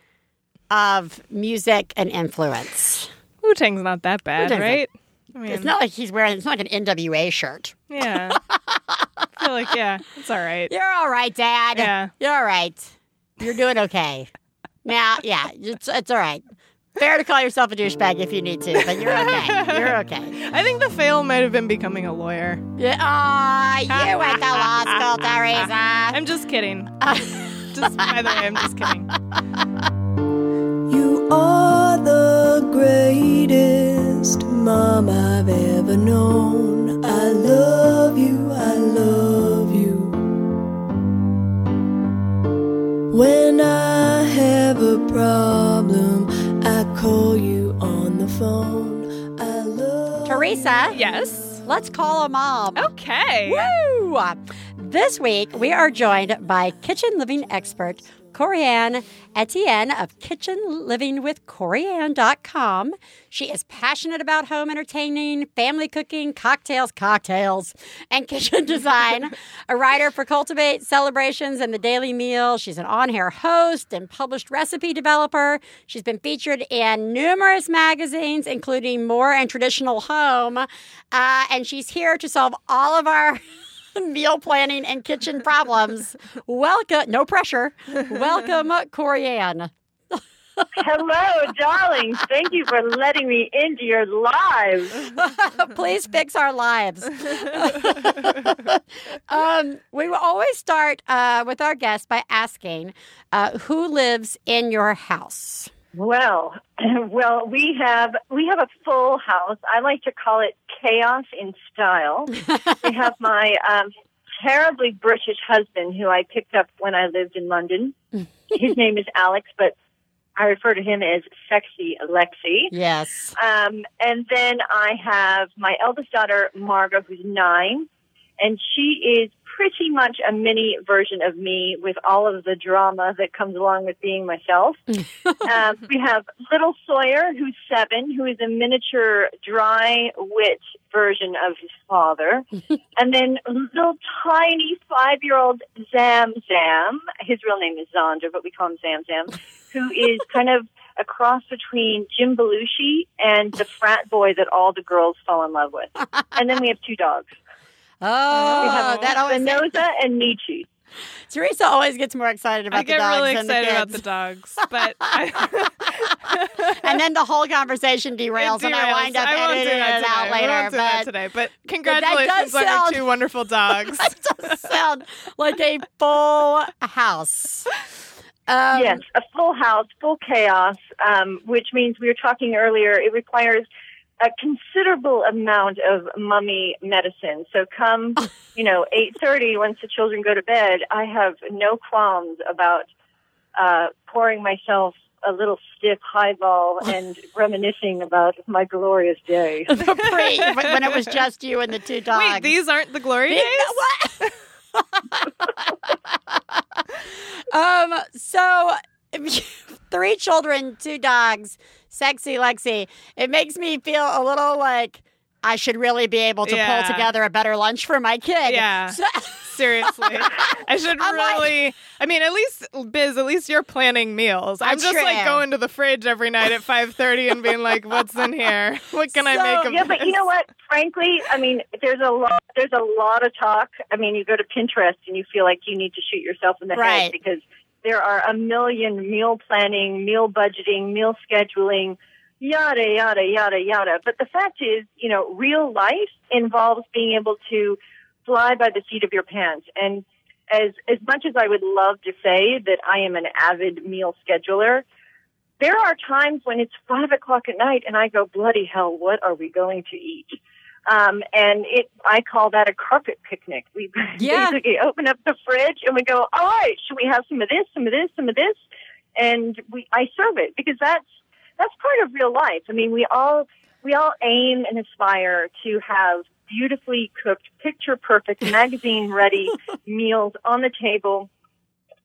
of music and influence. Wu Tang's not that bad, Wu-Tang's right? I mean, It's not like he's wearing it's not like an NWA shirt. yeah. I feel like, yeah, it's all right. You're all right, Dad. Yeah. You're all right. You're doing okay. now, yeah, it's it's all right. Fair to call yourself a douchebag if you need to, but you're okay. You're okay. I think the fail might have been becoming a lawyer. Yeah. Aw, you went to law school, Theresa. I'm just kidding. just by the way, I'm just kidding. You are Theresa, Yes. let's call a mom. Okay. Woo! This week, we are joined by kitchen living expert Corianne Etienne of kitchenlivingwithcorianne.com. She is passionate about home entertaining, family cooking, cocktails, cocktails, and kitchen design. a writer for Cultivate Celebrations and the Daily Meal. She's an on air host and published recipe developer. She's been featured in numerous magazines, including More and Traditional Home. Uh, and she's here to solve all of our. meal planning and kitchen problems. Welcome, no pressure. Welcome, Corianne. Hello, darlings. Thank you for letting me into your lives. Please fix our lives. um, we will always start uh, with our guests by asking uh, who lives in your house. Well, well, we have we have a full house. I like to call it chaos in style. we have my um, terribly British husband, who I picked up when I lived in London. His name is Alex, but I refer to him as Sexy Alexi. Yes. Um, and then I have my eldest daughter, Margot, who's nine, and she is pretty much a mini version of me with all of the drama that comes along with being myself. um, we have little Sawyer, who's seven, who is a miniature dry wit version of his father. and then little tiny five year old Zam Zam. His real name is Zander, but we call him Zam Zam, who is kind of a cross between Jim Belushi and the frat boy that all the girls fall in love with. And then we have two dogs. Oh, that always Spinoza and Nietzsche. Teresa always gets more excited about I the dogs I get really than excited the about the dogs, but I, and then the whole conversation derails, it and I wind up I editing that it today. out We later. won't do that but today. But does congratulations on your sound- two wonderful dogs. that does sound like a full house. Um, yes, a full house, full chaos, um, which means we were talking earlier, it requires a considerable amount of mummy medicine. So come, you know, 8.30 once the children go to bed, I have no qualms about uh, pouring myself a little stiff highball and reminiscing about my glorious day. the pre when it was just you and the two dogs. Wait, these aren't the glory These- days? um. So, three children, two dogs, sexy Lexi. It makes me feel a little like I should really be able to Yeah. pull together a better lunch for my kid. Yeah. So- Seriously, I should I'm like- really. I mean, at least Biz, at least you're planning meals. I'm That's just like true. going to the fridge every night at 5:30 and being like, "What's in here? What can I make of yeah, but you know what? Frankly, I mean, there's a lot. There's a lot of talk. I mean, you go to Pinterest and you feel like you need to shoot yourself in the Right. head because there are a million meal planning, meal budgeting, meal scheduling, yada yada yada yada. But the fact is, you know, real life involves being able to fly by the seat of your pants and. As as much as I would love to say that I am an avid meal scheduler, there are times when it's five o'clock at night and I go, bloody hell, what are we going to eat? Um, and it, I call that a carpet picnic. We Yeah. basically open up the fridge and we go, all right, should we have some of this, some of this, some of this? And we, I serve it because that's, that's part of real life. I mean, we all, we all aim and aspire to have beautifully cooked, picture perfect, magazine ready meals on the table,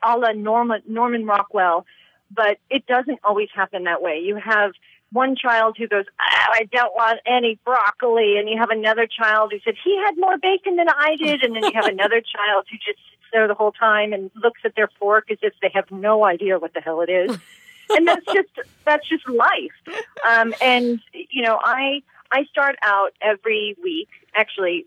a la Norman, Norman Rockwell but it doesn't always happen that way. You have one child who goes, oh, I don't want any broccoli, and you have another child who said he had more bacon than I did, and then you have another child who just sits there the whole time and looks at their fork as if they have no idea what the hell it is. and that's just that's just life. Um, and you know, I I start out every week. Actually,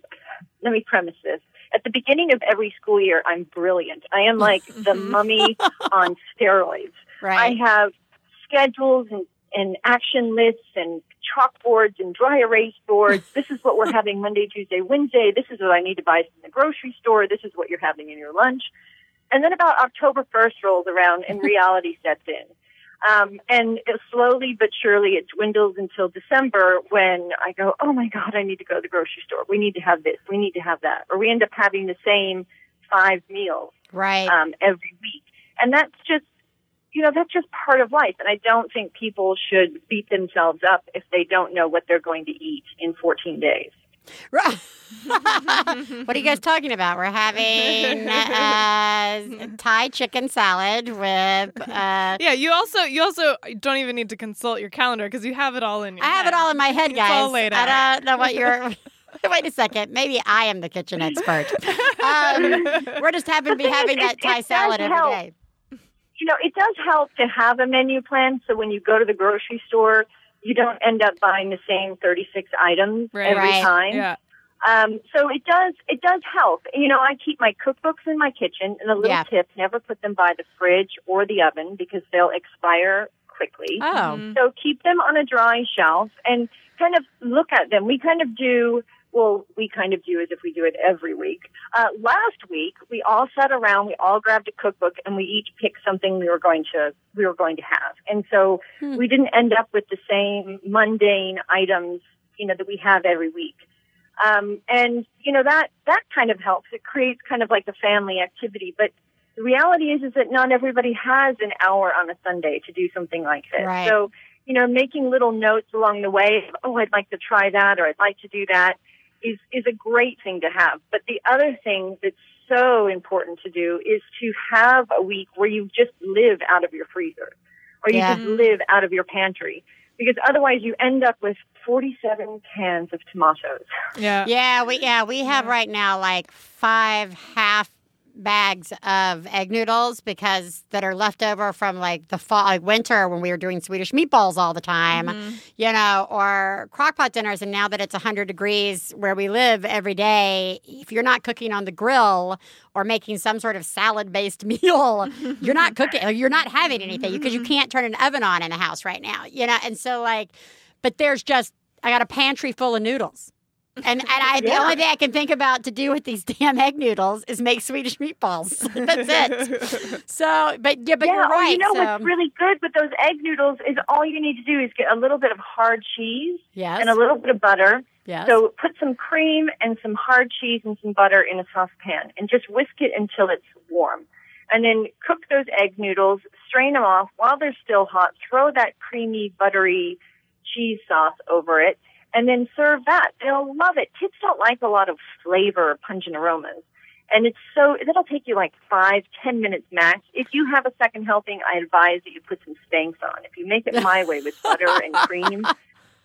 let me premise this. At the beginning of every school year, I'm brilliant. I am like the mummy on steroids. right. I have schedules and, and action lists and chalkboards and dry erase boards. This is what we're having Monday, Tuesday, Wednesday. This is what I need to buy from the grocery store. This is what you're having in your lunch. And then about October 1st rolls around and reality sets in. Um, and it slowly but surely it dwindles until December when I go, oh my God, I need to go to the grocery store. We need to have this. We need to have that. Or we end up having the same five meals right. um, every week. And that's just, you know, that's just part of life. And I don't think people should beat themselves up if they don't know what they're going to eat in 14 days. Right. what are you guys talking about? We're having uh, Thai chicken salad with. Uh, Yeah, you also you also don't even need to consult your calendar because you have it all in your. I have it all in my head, It's guys. all laid out. I don't know what you're. Wait a second. Maybe I am the kitchen expert. Um, we're just happen to be having that Thai salad does every help. day. You know, it does help to have a menu plan so when you go to the grocery store, you don't end up buying the same 36 items Right. every Right. time. Yeah. Um, so it does it does help. You know, I keep my cookbooks in my kitchen, and a little Yeah. tip: never put them by the fridge or the oven because they'll expire quickly. Oh. So keep them on a dry shelf and kind of look at them. We kind of do, well, we kind of do as if we do it every week. Uh, last week, we all sat around, we all grabbed a cookbook and we each picked something we were going to, we were going to have. And so we didn't end up with the same mundane items, you know, that we have every week. Um, and, you know, that, that kind of helps. It creates kind of like a family activity, but the reality is, is that not everybody has an hour on a Sunday to do something like this. Right. So, you know, making little notes along the way, of, oh, I'd like to try that or I'd like to do that is, is a great thing to have. But the other thing that's so important to do is to have a week where you just live out of your freezer or you Yeah. just live out of your pantry because otherwise you end up with 47 cans of tomatoes. Yeah. Yeah, we yeah we have right now like five half bags of egg noodles because that are left over from like the fall like winter when we were doing Swedish meatballs all the time, mm-hmm. you know, or crockpot dinners. And now that it's 100 degrees where we live every day, if you're not cooking on the grill or making some sort of salad based meal, you're not cooking, you're not having anything because you mm-hmm. can't turn an oven on in the house right now, you know. And so like, but there's just I got a pantry full of noodles. And and I the only thing I can think about to do with these damn egg noodles is make Swedish meatballs. That's it. So, but yeah, but yeah, you're right. you know so, what's really good with those egg noodles is all you need to do is get a little bit of hard cheese yes, and a little bit of butter. yes. So put some cream and some hard cheese and some butter in a saucepan and just whisk it until it's warm. And then cook those egg noodles, strain them off while they're still hot, throw that creamy, buttery cheese sauce over it, and then serve that. They'll love it. Kids don't like a lot of flavor or pungent aromas. And it's so, it'll take you like five, ten minutes max. If you have a second helping, I advise that you put some Spanx on. If you make it my way with butter and cream,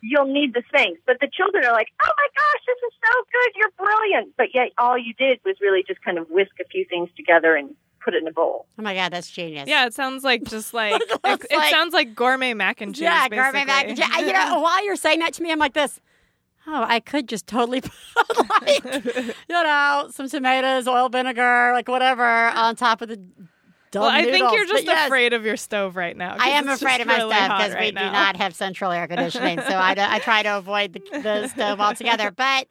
you'll need the Spanx. But the children are like, oh my gosh, this is so good. You're brilliant. But yet all you did was really just kind of whisk a few things together and put it in a bowl. oh my god, that's genius. Yeah, it sounds like just like it, Looks it like- sound like gourmet mac and cheese. yeah, gourmet mac and cheese. You know, while you're saying that to me, I'm like this. Oh, I could just totally put like you know some tomatoes, oil, vinegar, like whatever on top of the. Dumb well, I think you're just yes, afraid of your stove right now. I am afraid of my really stove hot because we right do not have central air conditioning, so I, I try to avoid the, the stove altogether. But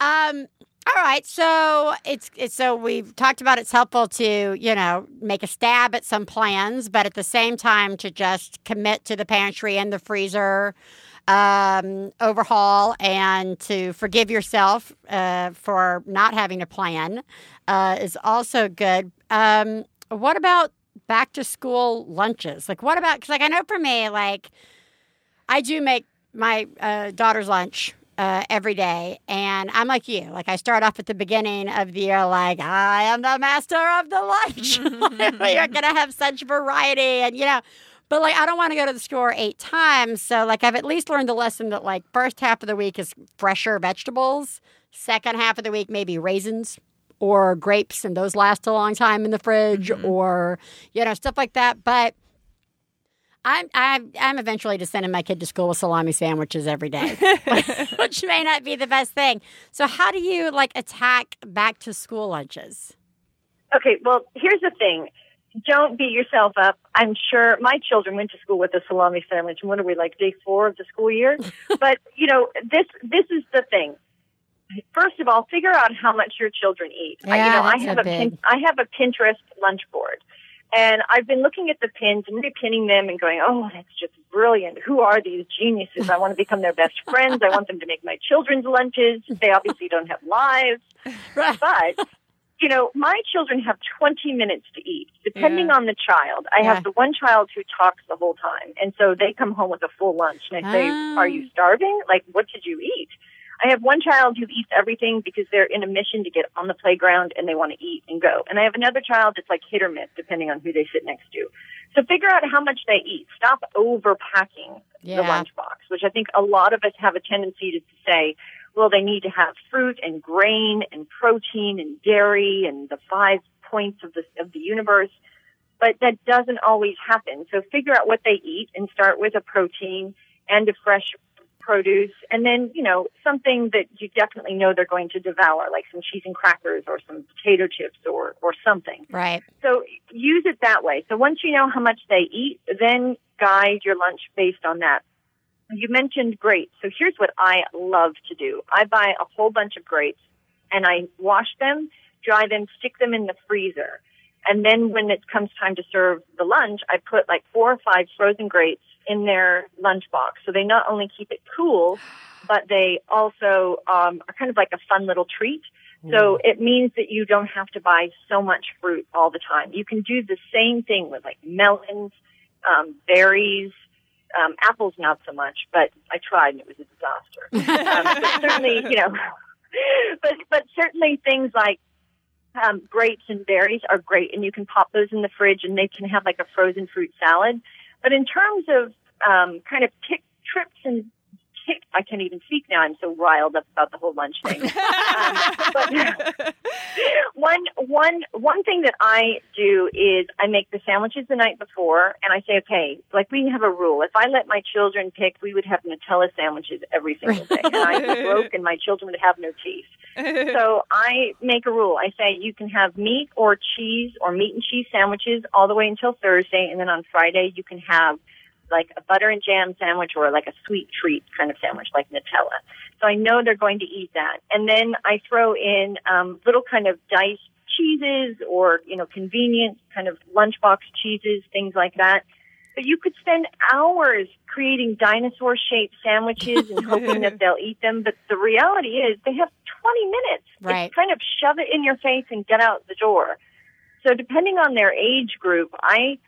um, all right, so it's it's so we've talked about it's helpful to you know make a stab at some plans, but at the same time to just commit to the pantry and the freezer um, overhaul and to forgive yourself uh, for not having a plan uh, is also good. Um, what about back to school lunches? Like, what about, because, like, I know for me, like, I do make my uh, daughter's lunch uh, every day. And I'm like you. Like, I start off at the beginning of the year, like, I am the master of the lunch. You're going to have such variety. And, you know, but like, I don't want to go to the store eight times. So, like, I've at least learned the lesson that, like, first half of the week is fresher vegetables, second half of the week, maybe raisins or grapes, and those last a long time in the fridge, or, you know, stuff like that. But, I'm I'm I'm eventually just sending my kid to school with salami sandwiches every day, which may not be the best thing. So how do you like attack back to school lunches? Okay, well, here's the thing. Don't beat yourself up. I'm sure my children went to school with a salami sandwich. And what are we like day four of the school year? but you know, this this is the thing. First of all, figure out how much your children eat. I, you Yeah, know, I have a a pin, I have a Pinterest lunch board, and I've been looking at the pins and repinning them and going, "Oh, that's just brilliant! Who are these geniuses? I want to become their best friends. I want them to make my children's lunches. They obviously don't have lives, but." You know, my children have 20 minutes to eat, depending Yeah. on the child. I Yeah. have the one child who talks the whole time, and so they come home with a full lunch, and I say, Ah. "Are you starving? Like, what did you eat?" I have one child who eats everything because they're in a mission to get on the playground and they want to eat and go. And I have another child that's like hit or miss depending on who they sit next to. So figure out how much they eat. Stop overpacking Yeah. the lunchbox, which I think a lot of us have a tendency to say, well, they need to have fruit and grain and protein and dairy and the five points of the, of the universe. But that doesn't always happen. So figure out what they eat and start with a protein and a fresh produce, and then you know something that you definitely know they're going to devour, like some cheese and crackers or some potato chips or or something. Right. So use it that way. So once you know how much they eat, then guide your lunch based on that. You mentioned grapes. So here's what I love to do. I buy a whole bunch of grapes and I wash them, dry them, stick them in the freezer. And then when it comes time to serve the lunch, I put like four or five frozen grapes in their lunchbox. So they not only keep it cool, but they also um, are kind of like a fun little treat. So it means that you don't have to buy so much fruit all the time. You can do the same thing with like melons, um, berries, um, apples not so much, but I tried and it was a disaster. um, but certainly, you know, but but certainly things like um, grapes and berries are great, and you can pop those in the fridge, and they can have like a frozen fruit salad. But in terms of um, kind of trips and I can't even speak now. I'm so riled up about the whole lunch thing. um, one one one thing that I do is I make the sandwiches the night before, and I say, okay, like we have a rule. If I let my children pick, we would have Nutella sandwiches every single day, and I'd be broke, and my children would have no teeth. So I make a rule. I say you can have meat or cheese or meat and cheese sandwiches all the way until Thursday, and then on Friday you can have like a butter and jam sandwich or like a sweet treat kind of sandwich like Nutella. So I know they're going to eat that. And then I throw in um, little kind of diced cheeses or, you know, convenient kind of lunchbox cheeses, things like that. But you could spend hours creating dinosaur shaped sandwiches and hoping that they'll eat them. But the reality is they have 20 minutes. Right. It's kind of shove it in your face and get out the door. So depending on their age group, I,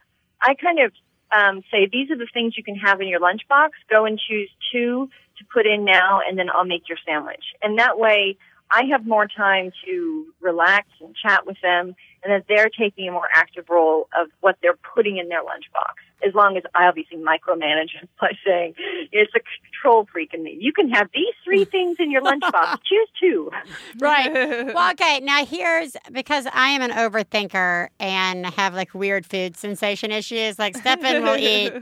I kind of um, say these are the things you can have in your lunchbox. Go and choose two to put in now, and then I'll make your sandwich. And that way, I have more time to relax and chat with them, and that they're taking a more active role of what they're putting in their lunchbox. As long as I obviously micromanage it by saying it's a control freak in me. You can have these three things in your lunchbox. Choose two. Right. Well, okay. Now here's because I am an overthinker and have like weird food sensation issues. Like Stefan will eat,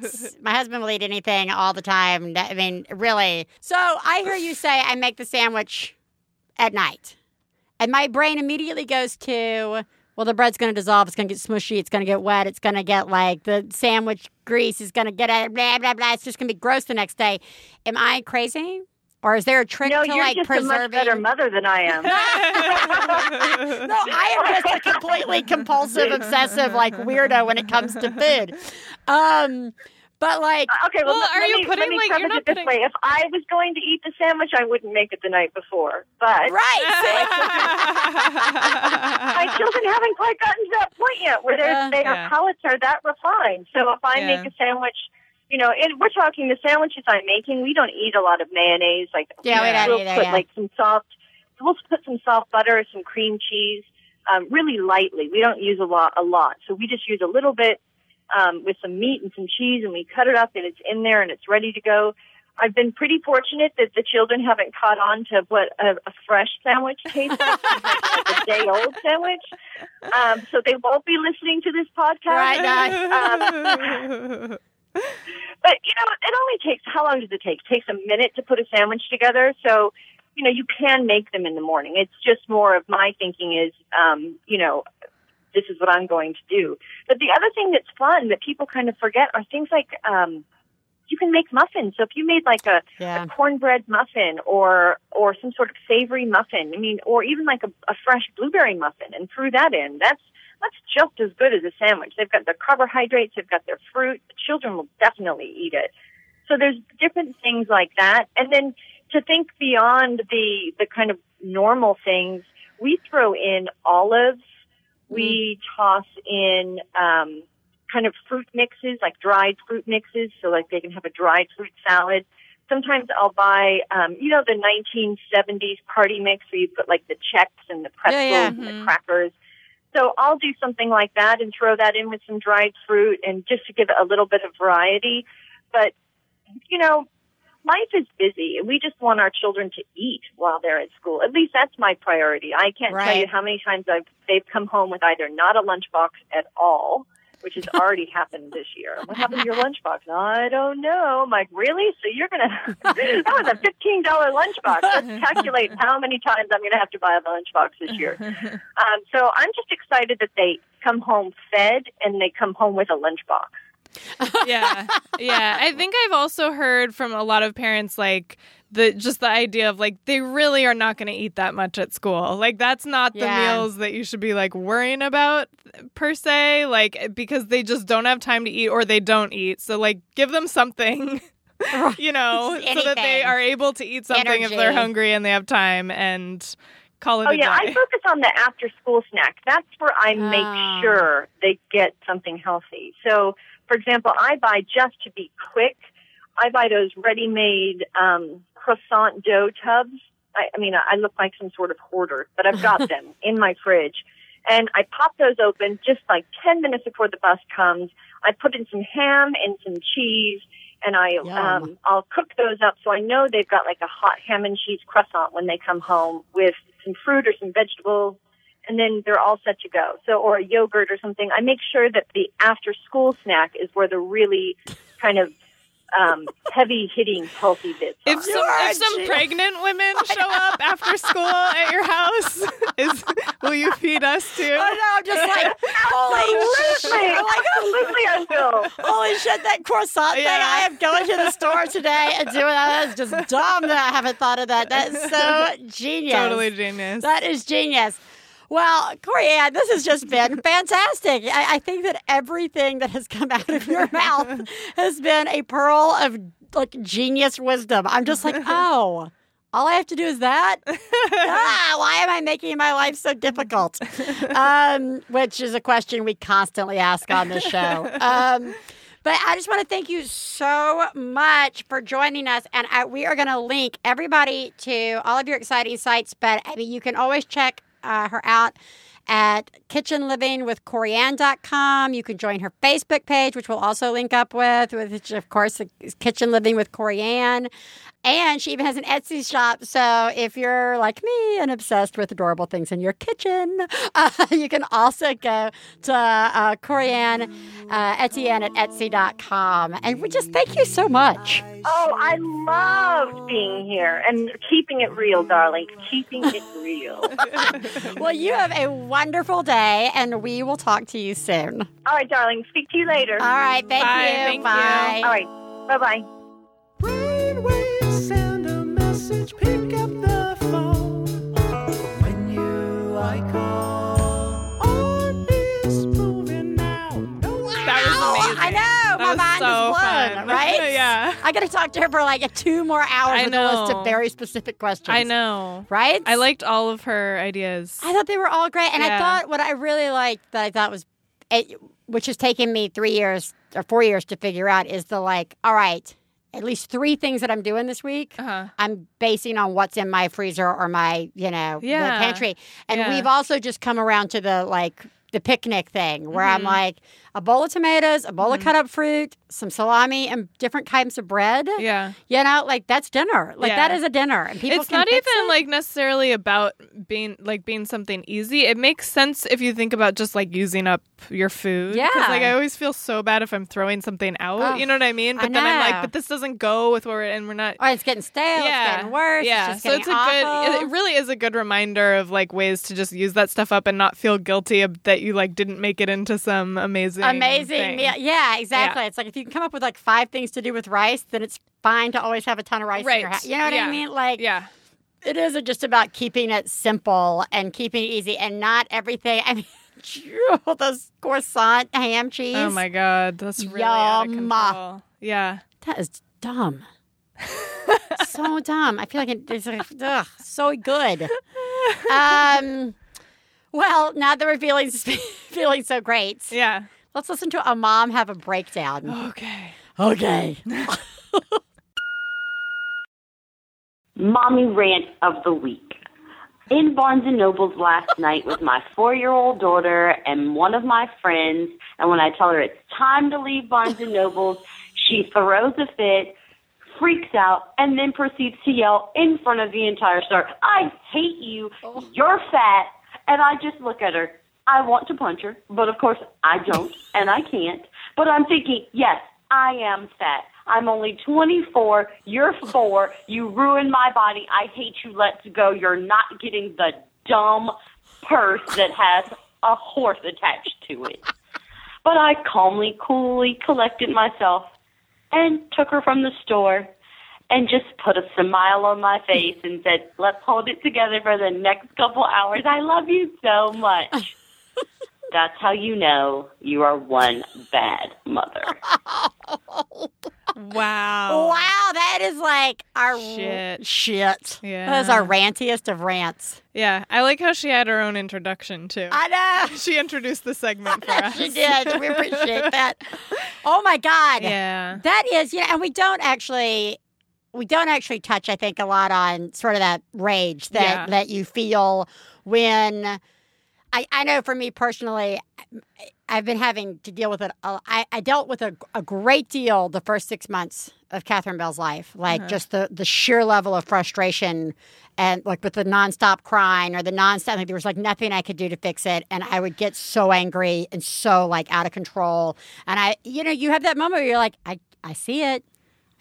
my husband will eat anything all the time. I mean, really. So I hear you say I make the sandwich at night, and my brain immediately goes to. Well, the bread's going to dissolve. It's going to get smushy. It's going to get wet. It's going to get like the sandwich grease is going to get it. Blah blah blah. It's just going to be gross the next day. Am I crazy? Or is there a trick No, to you're like just a much better mother than I am. no, I am just a completely compulsive, obsessive, like weirdo when it comes to food. Um, but like, Okay, well, Well, let, are let you me, putting, let me like, you're not it this putting- way. If I was going to eat the sandwich, I wouldn't make it the night before. But right? my children haven't quite gotten to that point yet where their Yeah. their Yeah. palates are that refined. So if I Yeah. make a sandwich, you know, and we're talking the sandwiches I'm making, we don't eat a lot of mayonnaise. Like Yeah, we don't we'll either, put yeah. like some soft, we'll put some soft butter, or some cream cheese, um, really lightly. We don't use a lot, a lot. So we just use a little bit um, with some meat and some cheese, and we cut it up, and it's in there, and it's ready to go. I've been pretty fortunate that the children haven't caught on to what a, a fresh sandwich tastes like, like a day old sandwich. Um, so they won't be listening to this podcast. Right, Um, but you know, it only takes how long does it take? It takes a minute to put a sandwich together. So, you know, you can make them in the morning. It's just more of my thinking is, um, you know, this is what I'm going to do. But the other thing that's fun that people kind of forget are things like um, you can make muffins. So if you made like a, Yeah. a cornbread muffin or or some sort of savory muffin, I mean, or even like a, a fresh blueberry muffin, and threw that in, that's that's just as good as a sandwich. They've got their carbohydrates, they've got their fruit. The children will definitely eat it. So there's different things like that, and then to think beyond the the kind of normal things, we throw in olives. We toss in um, kind of fruit mixes, like dried fruit mixes, so like they can have a dried fruit salad. Sometimes I'll buy, um, you know, the 1970s party mix where you put like the Chex and the pretzels yeah. and the crackers. So I'll do something like that and throw that in with some dried fruit and just to give it a little bit of variety. But, you know, life is busy and we just want our children to eat while they're at school. At least that's my priority. I can't tell you how many times I've they've come home with either not a lunchbox at all which has already happened this year. What happened to your lunchbox? I don't know. I'm like, really? So you're gonna? that was a fifteen dollar lunchbox. Let's calculate how many times I'm gonna have to buy a lunchbox this year. Um, so I'm just excited that they come home fed and they come home with a lunchbox. Yeah. Yeah. I think I've also heard from a lot of parents like the just the idea of like they really are not going to eat that much at school. Like that's not the Yeah. meals that you should be like worrying about per se like because they just don't have time to eat or they don't eat. So like give them something. you know, so that they are able to eat something if they're hungry and they have time and call it Oh a yeah, I focus on the after school snack. That's where I Ah. make sure they get something healthy. So, for example, I buy just to be quick. I buy those ready-made um, croissant dough tubs. I, I mean, I look like some sort of hoarder, but I've got them in my fridge, and I pop those open just like ten minutes before the bus comes. I put in some ham and some cheese, and I Yum. um, I'll cook those up so I know they've got like a hot ham and cheese croissant when they come home with some fruit or some vegetables, and then they're all set to go. So, or a yogurt or something. I make sure that the after school snack is where the really kind of um, heavy hitting healthy bits are. If some, if some pregnant women show up after school at your house, is will you feed us too? I know, I'm just like, holy shit. Absolutely, I'm like, absolutely, I will. Holy shit, that croissant thing. I am going to the store today and doing that. That is just dumb that I haven't thought of that. That is so genius. Totally genius. That is genius. Well, Corianne, this has just been fantastic. I, I think that everything that has come out of your mouth has been a pearl of like genius wisdom. I'm just like, oh, all I have to do is that. ah, why am I making my life so difficult? Um, which is a question we constantly ask on this show. Um, but I just want to thank you so much for joining us. And I, we are going to link everybody to all of your exciting sites. But I mean, you can always check uh, her out at Kitchen Living with kitchenlivingwithcorianne.com. You can join her Facebook page, which we'll also link up with, which of course is Kitchen Living with Corianne. And she even has an Etsy shop. So if you're like me and obsessed with adorable things in your kitchen, uh, you can also go to uh, Corianne uh, Etienne at Etsy.com. And we just thank you so much. Oh, I loved being here and keeping it real, darling. Keeping it real. Well, you have a wonderful day, and we will talk to you soon. All right, darling. Speak to you later. All right. Thank Bye, you. thank you. Bye. All right. Bye bye. So blown, fun. right? yeah. I got to talk to her for like two more hours I with a list know. of very specific questions. I know. Right? I liked all of her ideas. I thought they were all great, and I thought what I really liked that I thought was, it, which has taken me three years or four years to figure out, is the like, all right, at least three things that I'm doing this week. Uh-huh. I'm basing on what's in my freezer or my, you know, Yeah. pantry, and Yeah. we've also just come around to the like the picnic thing where I'm Mhm. like a bowl of tomatoes, a bowl Mm-hmm. of cut up fruit, some salami, and different kinds of bread. Yeah. You know, like that's dinner. Like that Yeah. is a dinner, and people it's not even it. like necessarily about being like being something easy. It makes sense if you think about just like using up your food. Yeah. like I always feel so bad if I'm throwing something out. Ugh, you know what I mean? I But then I'm like, but this doesn't go with what we're and we're not. Oh, it's getting stale. yeah, It's getting worse. Yeah, It's just so it's a getting good. It really is a good reminder of like ways to just use that stuff up and not feel guilty that you like didn't make it into some amazing, amazing thing. meal. Yeah, exactly. It's like if you can come up with like five things to do with rice, then it's fine to always have a ton of rice in your Right. house. You know what Yeah. I mean? Like, Yeah. it isn't just about keeping it simple and keeping it easy and not everything. I mean, those croissant ham cheese. Oh my god, that's really out of control. Yeah. That is dumb. so dumb. I feel like it- it's like, ugh, so good. Um, well, now that we're feeling feeling so great, Yeah. Let's listen to a mom have a breakdown. Okay. Okay. Mommy rant of the week. In Barnes and Noble's last night with my four year old daughter and one of my friends, and when I tell her it's time to leave Barnes and Noble's, she throws a fit, freaks out, and then proceeds to yell in front of the entire store, I hate you, oh. you're fat, and I just look at her. I want to punch her, but of course I don't and I can't. But I'm thinking, yes, I am fat. I'm only 24. You're four. You ruined my body. I hate you. Let's go. You're not getting the dumb purse that has a horse attached to it. But I calmly, coolly collected myself and took her from the store and just put a smile on my face and said, let's hold it together for the next couple hours. I love you so much. That's how you know you are one bad mother. Wow. Wow, that is like our Shit. Shit. Yeah. That is our rantiest of rants. Yeah, I like how she had her own introduction too. I know. She introduced the segment for us. she did. We appreciate that. Oh my God. Yeah. That is, you know, and we don't actually we don't actually touch, I think, a lot on sort of that rage that Yeah. that you feel when I, I know for me personally, I've been having to deal with it. I, I dealt with a, a great deal the first six months of Catherine Bell's life, like Uh-huh. just the, the sheer level of frustration and like with the nonstop crying or the nonstop, like there was like nothing I could do to fix it. And I would get so angry and so like out of control. And I, you know, you have that moment where you're like, I, I see it.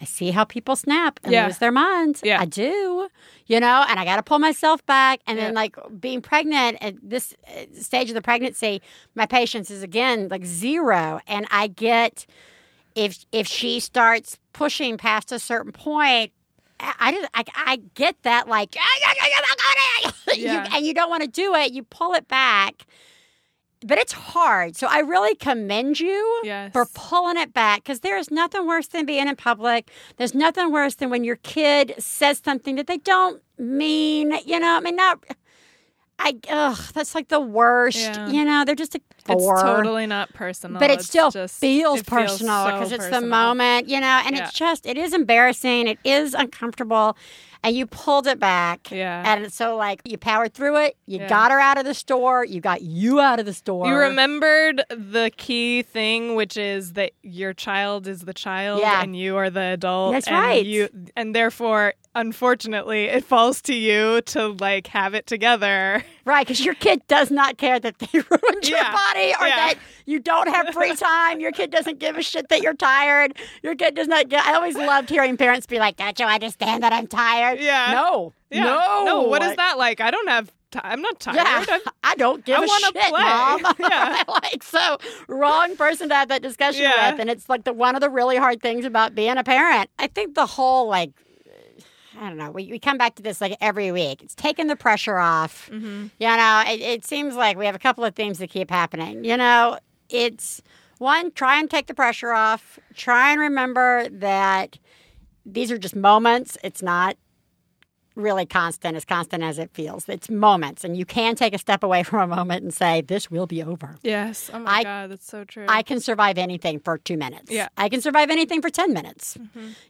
I see how people snap and Yeah. lose their minds. Yeah. I do, you know, and I got to pull myself back. And then, like being pregnant at this uh, stage of the pregnancy, my patience is again like zero, and I get if if she starts pushing past a certain point. I just I, I get that like You- and you don't want to do it. You pull it back, but it's hard. So I really commend you Yes. for pulling it back because there is nothing worse than being in public. There's nothing worse than when your kid says something that they don't mean. You know, I mean, not. I ugh, that's like the worst. Yeah. You know, they're just a It's totally not personal. But it still just, feels it personal so because it's the moment, you know, and Yeah. it's just, it is embarrassing. It is uncomfortable. And you pulled it back. Yeah. And so, like, you powered through it. You Yeah. got her out of the store. You got you out of the store. You remembered the key thing, which is that your child is the child Yeah. and you are the adult. That's and right. You and therefore, unfortunately, it falls to you to like have it together. Right, because your kid does not care that they ruined your Yeah. body or Yeah. that you don't have free time. Your kid doesn't give a shit that you're tired. Your kid does not get. I always loved hearing parents be like, Don't you understand that I'm tired? Yeah. No. Yeah. No. No. What is that like? I don't have. I'm not tired. Yeah, I'm- I don't give I a shit, play. mom. Yeah. like so, wrong person to have that discussion Yeah. with, and it's like the one of the really hard things about being a parent. I think the whole like, I don't know. We we come back to this like every week. It's taking the pressure off. Mm-hmm. You know, it, it seems like we have a couple of themes that keep happening. You know, it's one, try and take the pressure off. Try and remember that these are just moments. It's not really constant, as constant as it feels. It's moments, and you can take a step away from a moment and say, This will be over. Yes. Oh my I- god, that's so true. I can survive anything for two minutes. Yeah. I can survive anything for 10 minutes.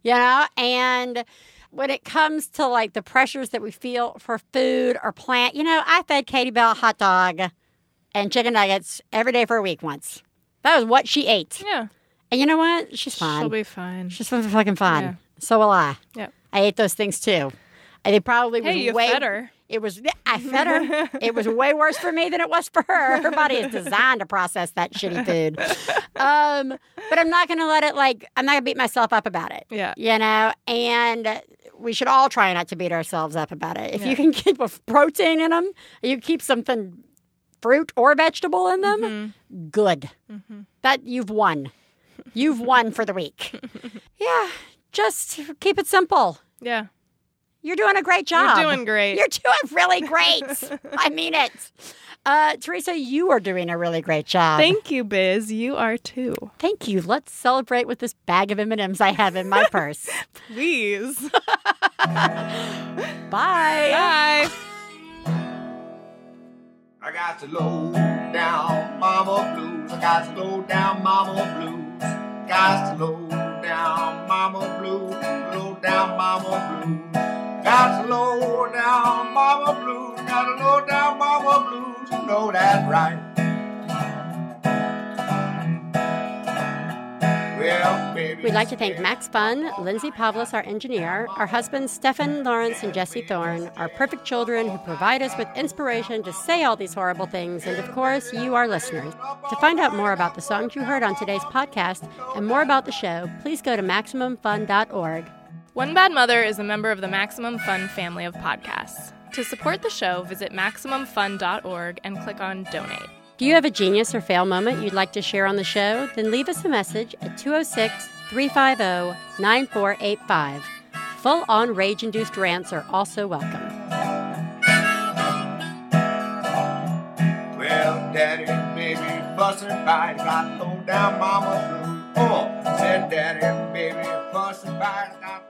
You know, and when it comes to like the pressures that we feel for food or plant, you know, I fed Katie Bell a hot dog and chicken nuggets every day for a week once. That was what she ate. yeah. And you know what? She's fine. She'll be fine. She's fucking fine. Yeah. So will I. Yep. I ate those things too. And it probably was Hey, you way fed her. It was I fed her. it was way worse for me than it was for her. Her body is designed to process that shitty food. Um, but I'm not gonna let it like I'm not gonna beat myself up about it. Yeah. You know, and we should all try not to beat ourselves up about it. If Yeah. you can keep a protein in them, you keep something fruit or vegetable in them, Mm-hmm. good. That you've won. You've won for the week. Yeah. Just keep it simple. Yeah. You're doing a great job. You're doing great. You're doing really great. I mean it. Uh, Theresa, you are doing a really great job. Thank you, Biz. You are too. Thank you. Let's celebrate with this bag of M&Ms I have in my purse. Please. Bye. Bye. I got to low down mama blues. I got to low down mama blues. Got to low down mama blues. Low down mama blues. Got to low down mama blues. Got to low down mama blues. You know that's right. We'd like to thank Max Fun, Lindsay Pavlis, our engineer, our husbands Stefan Lawrence and Jesse Thorn, our perfect children who provide us with inspiration to say all these horrible things, and of course, you, our listeners. To find out more about the songs you heard on today's podcast and more about the show, please go to MaximumFun.org. One Bad Mother is a member of the Maximum Fun family of podcasts. To support the show, visit MaximumFun.org and click on Donate. Do you have a genius or fail moment you'd like to share on the show? Then leave us a message at 206 350 9485. Full on rage induced rants are also welcome. Well, daddy and baby fussing fight, got low down mama blue. Oh, said daddy and baby fussing fight, got low down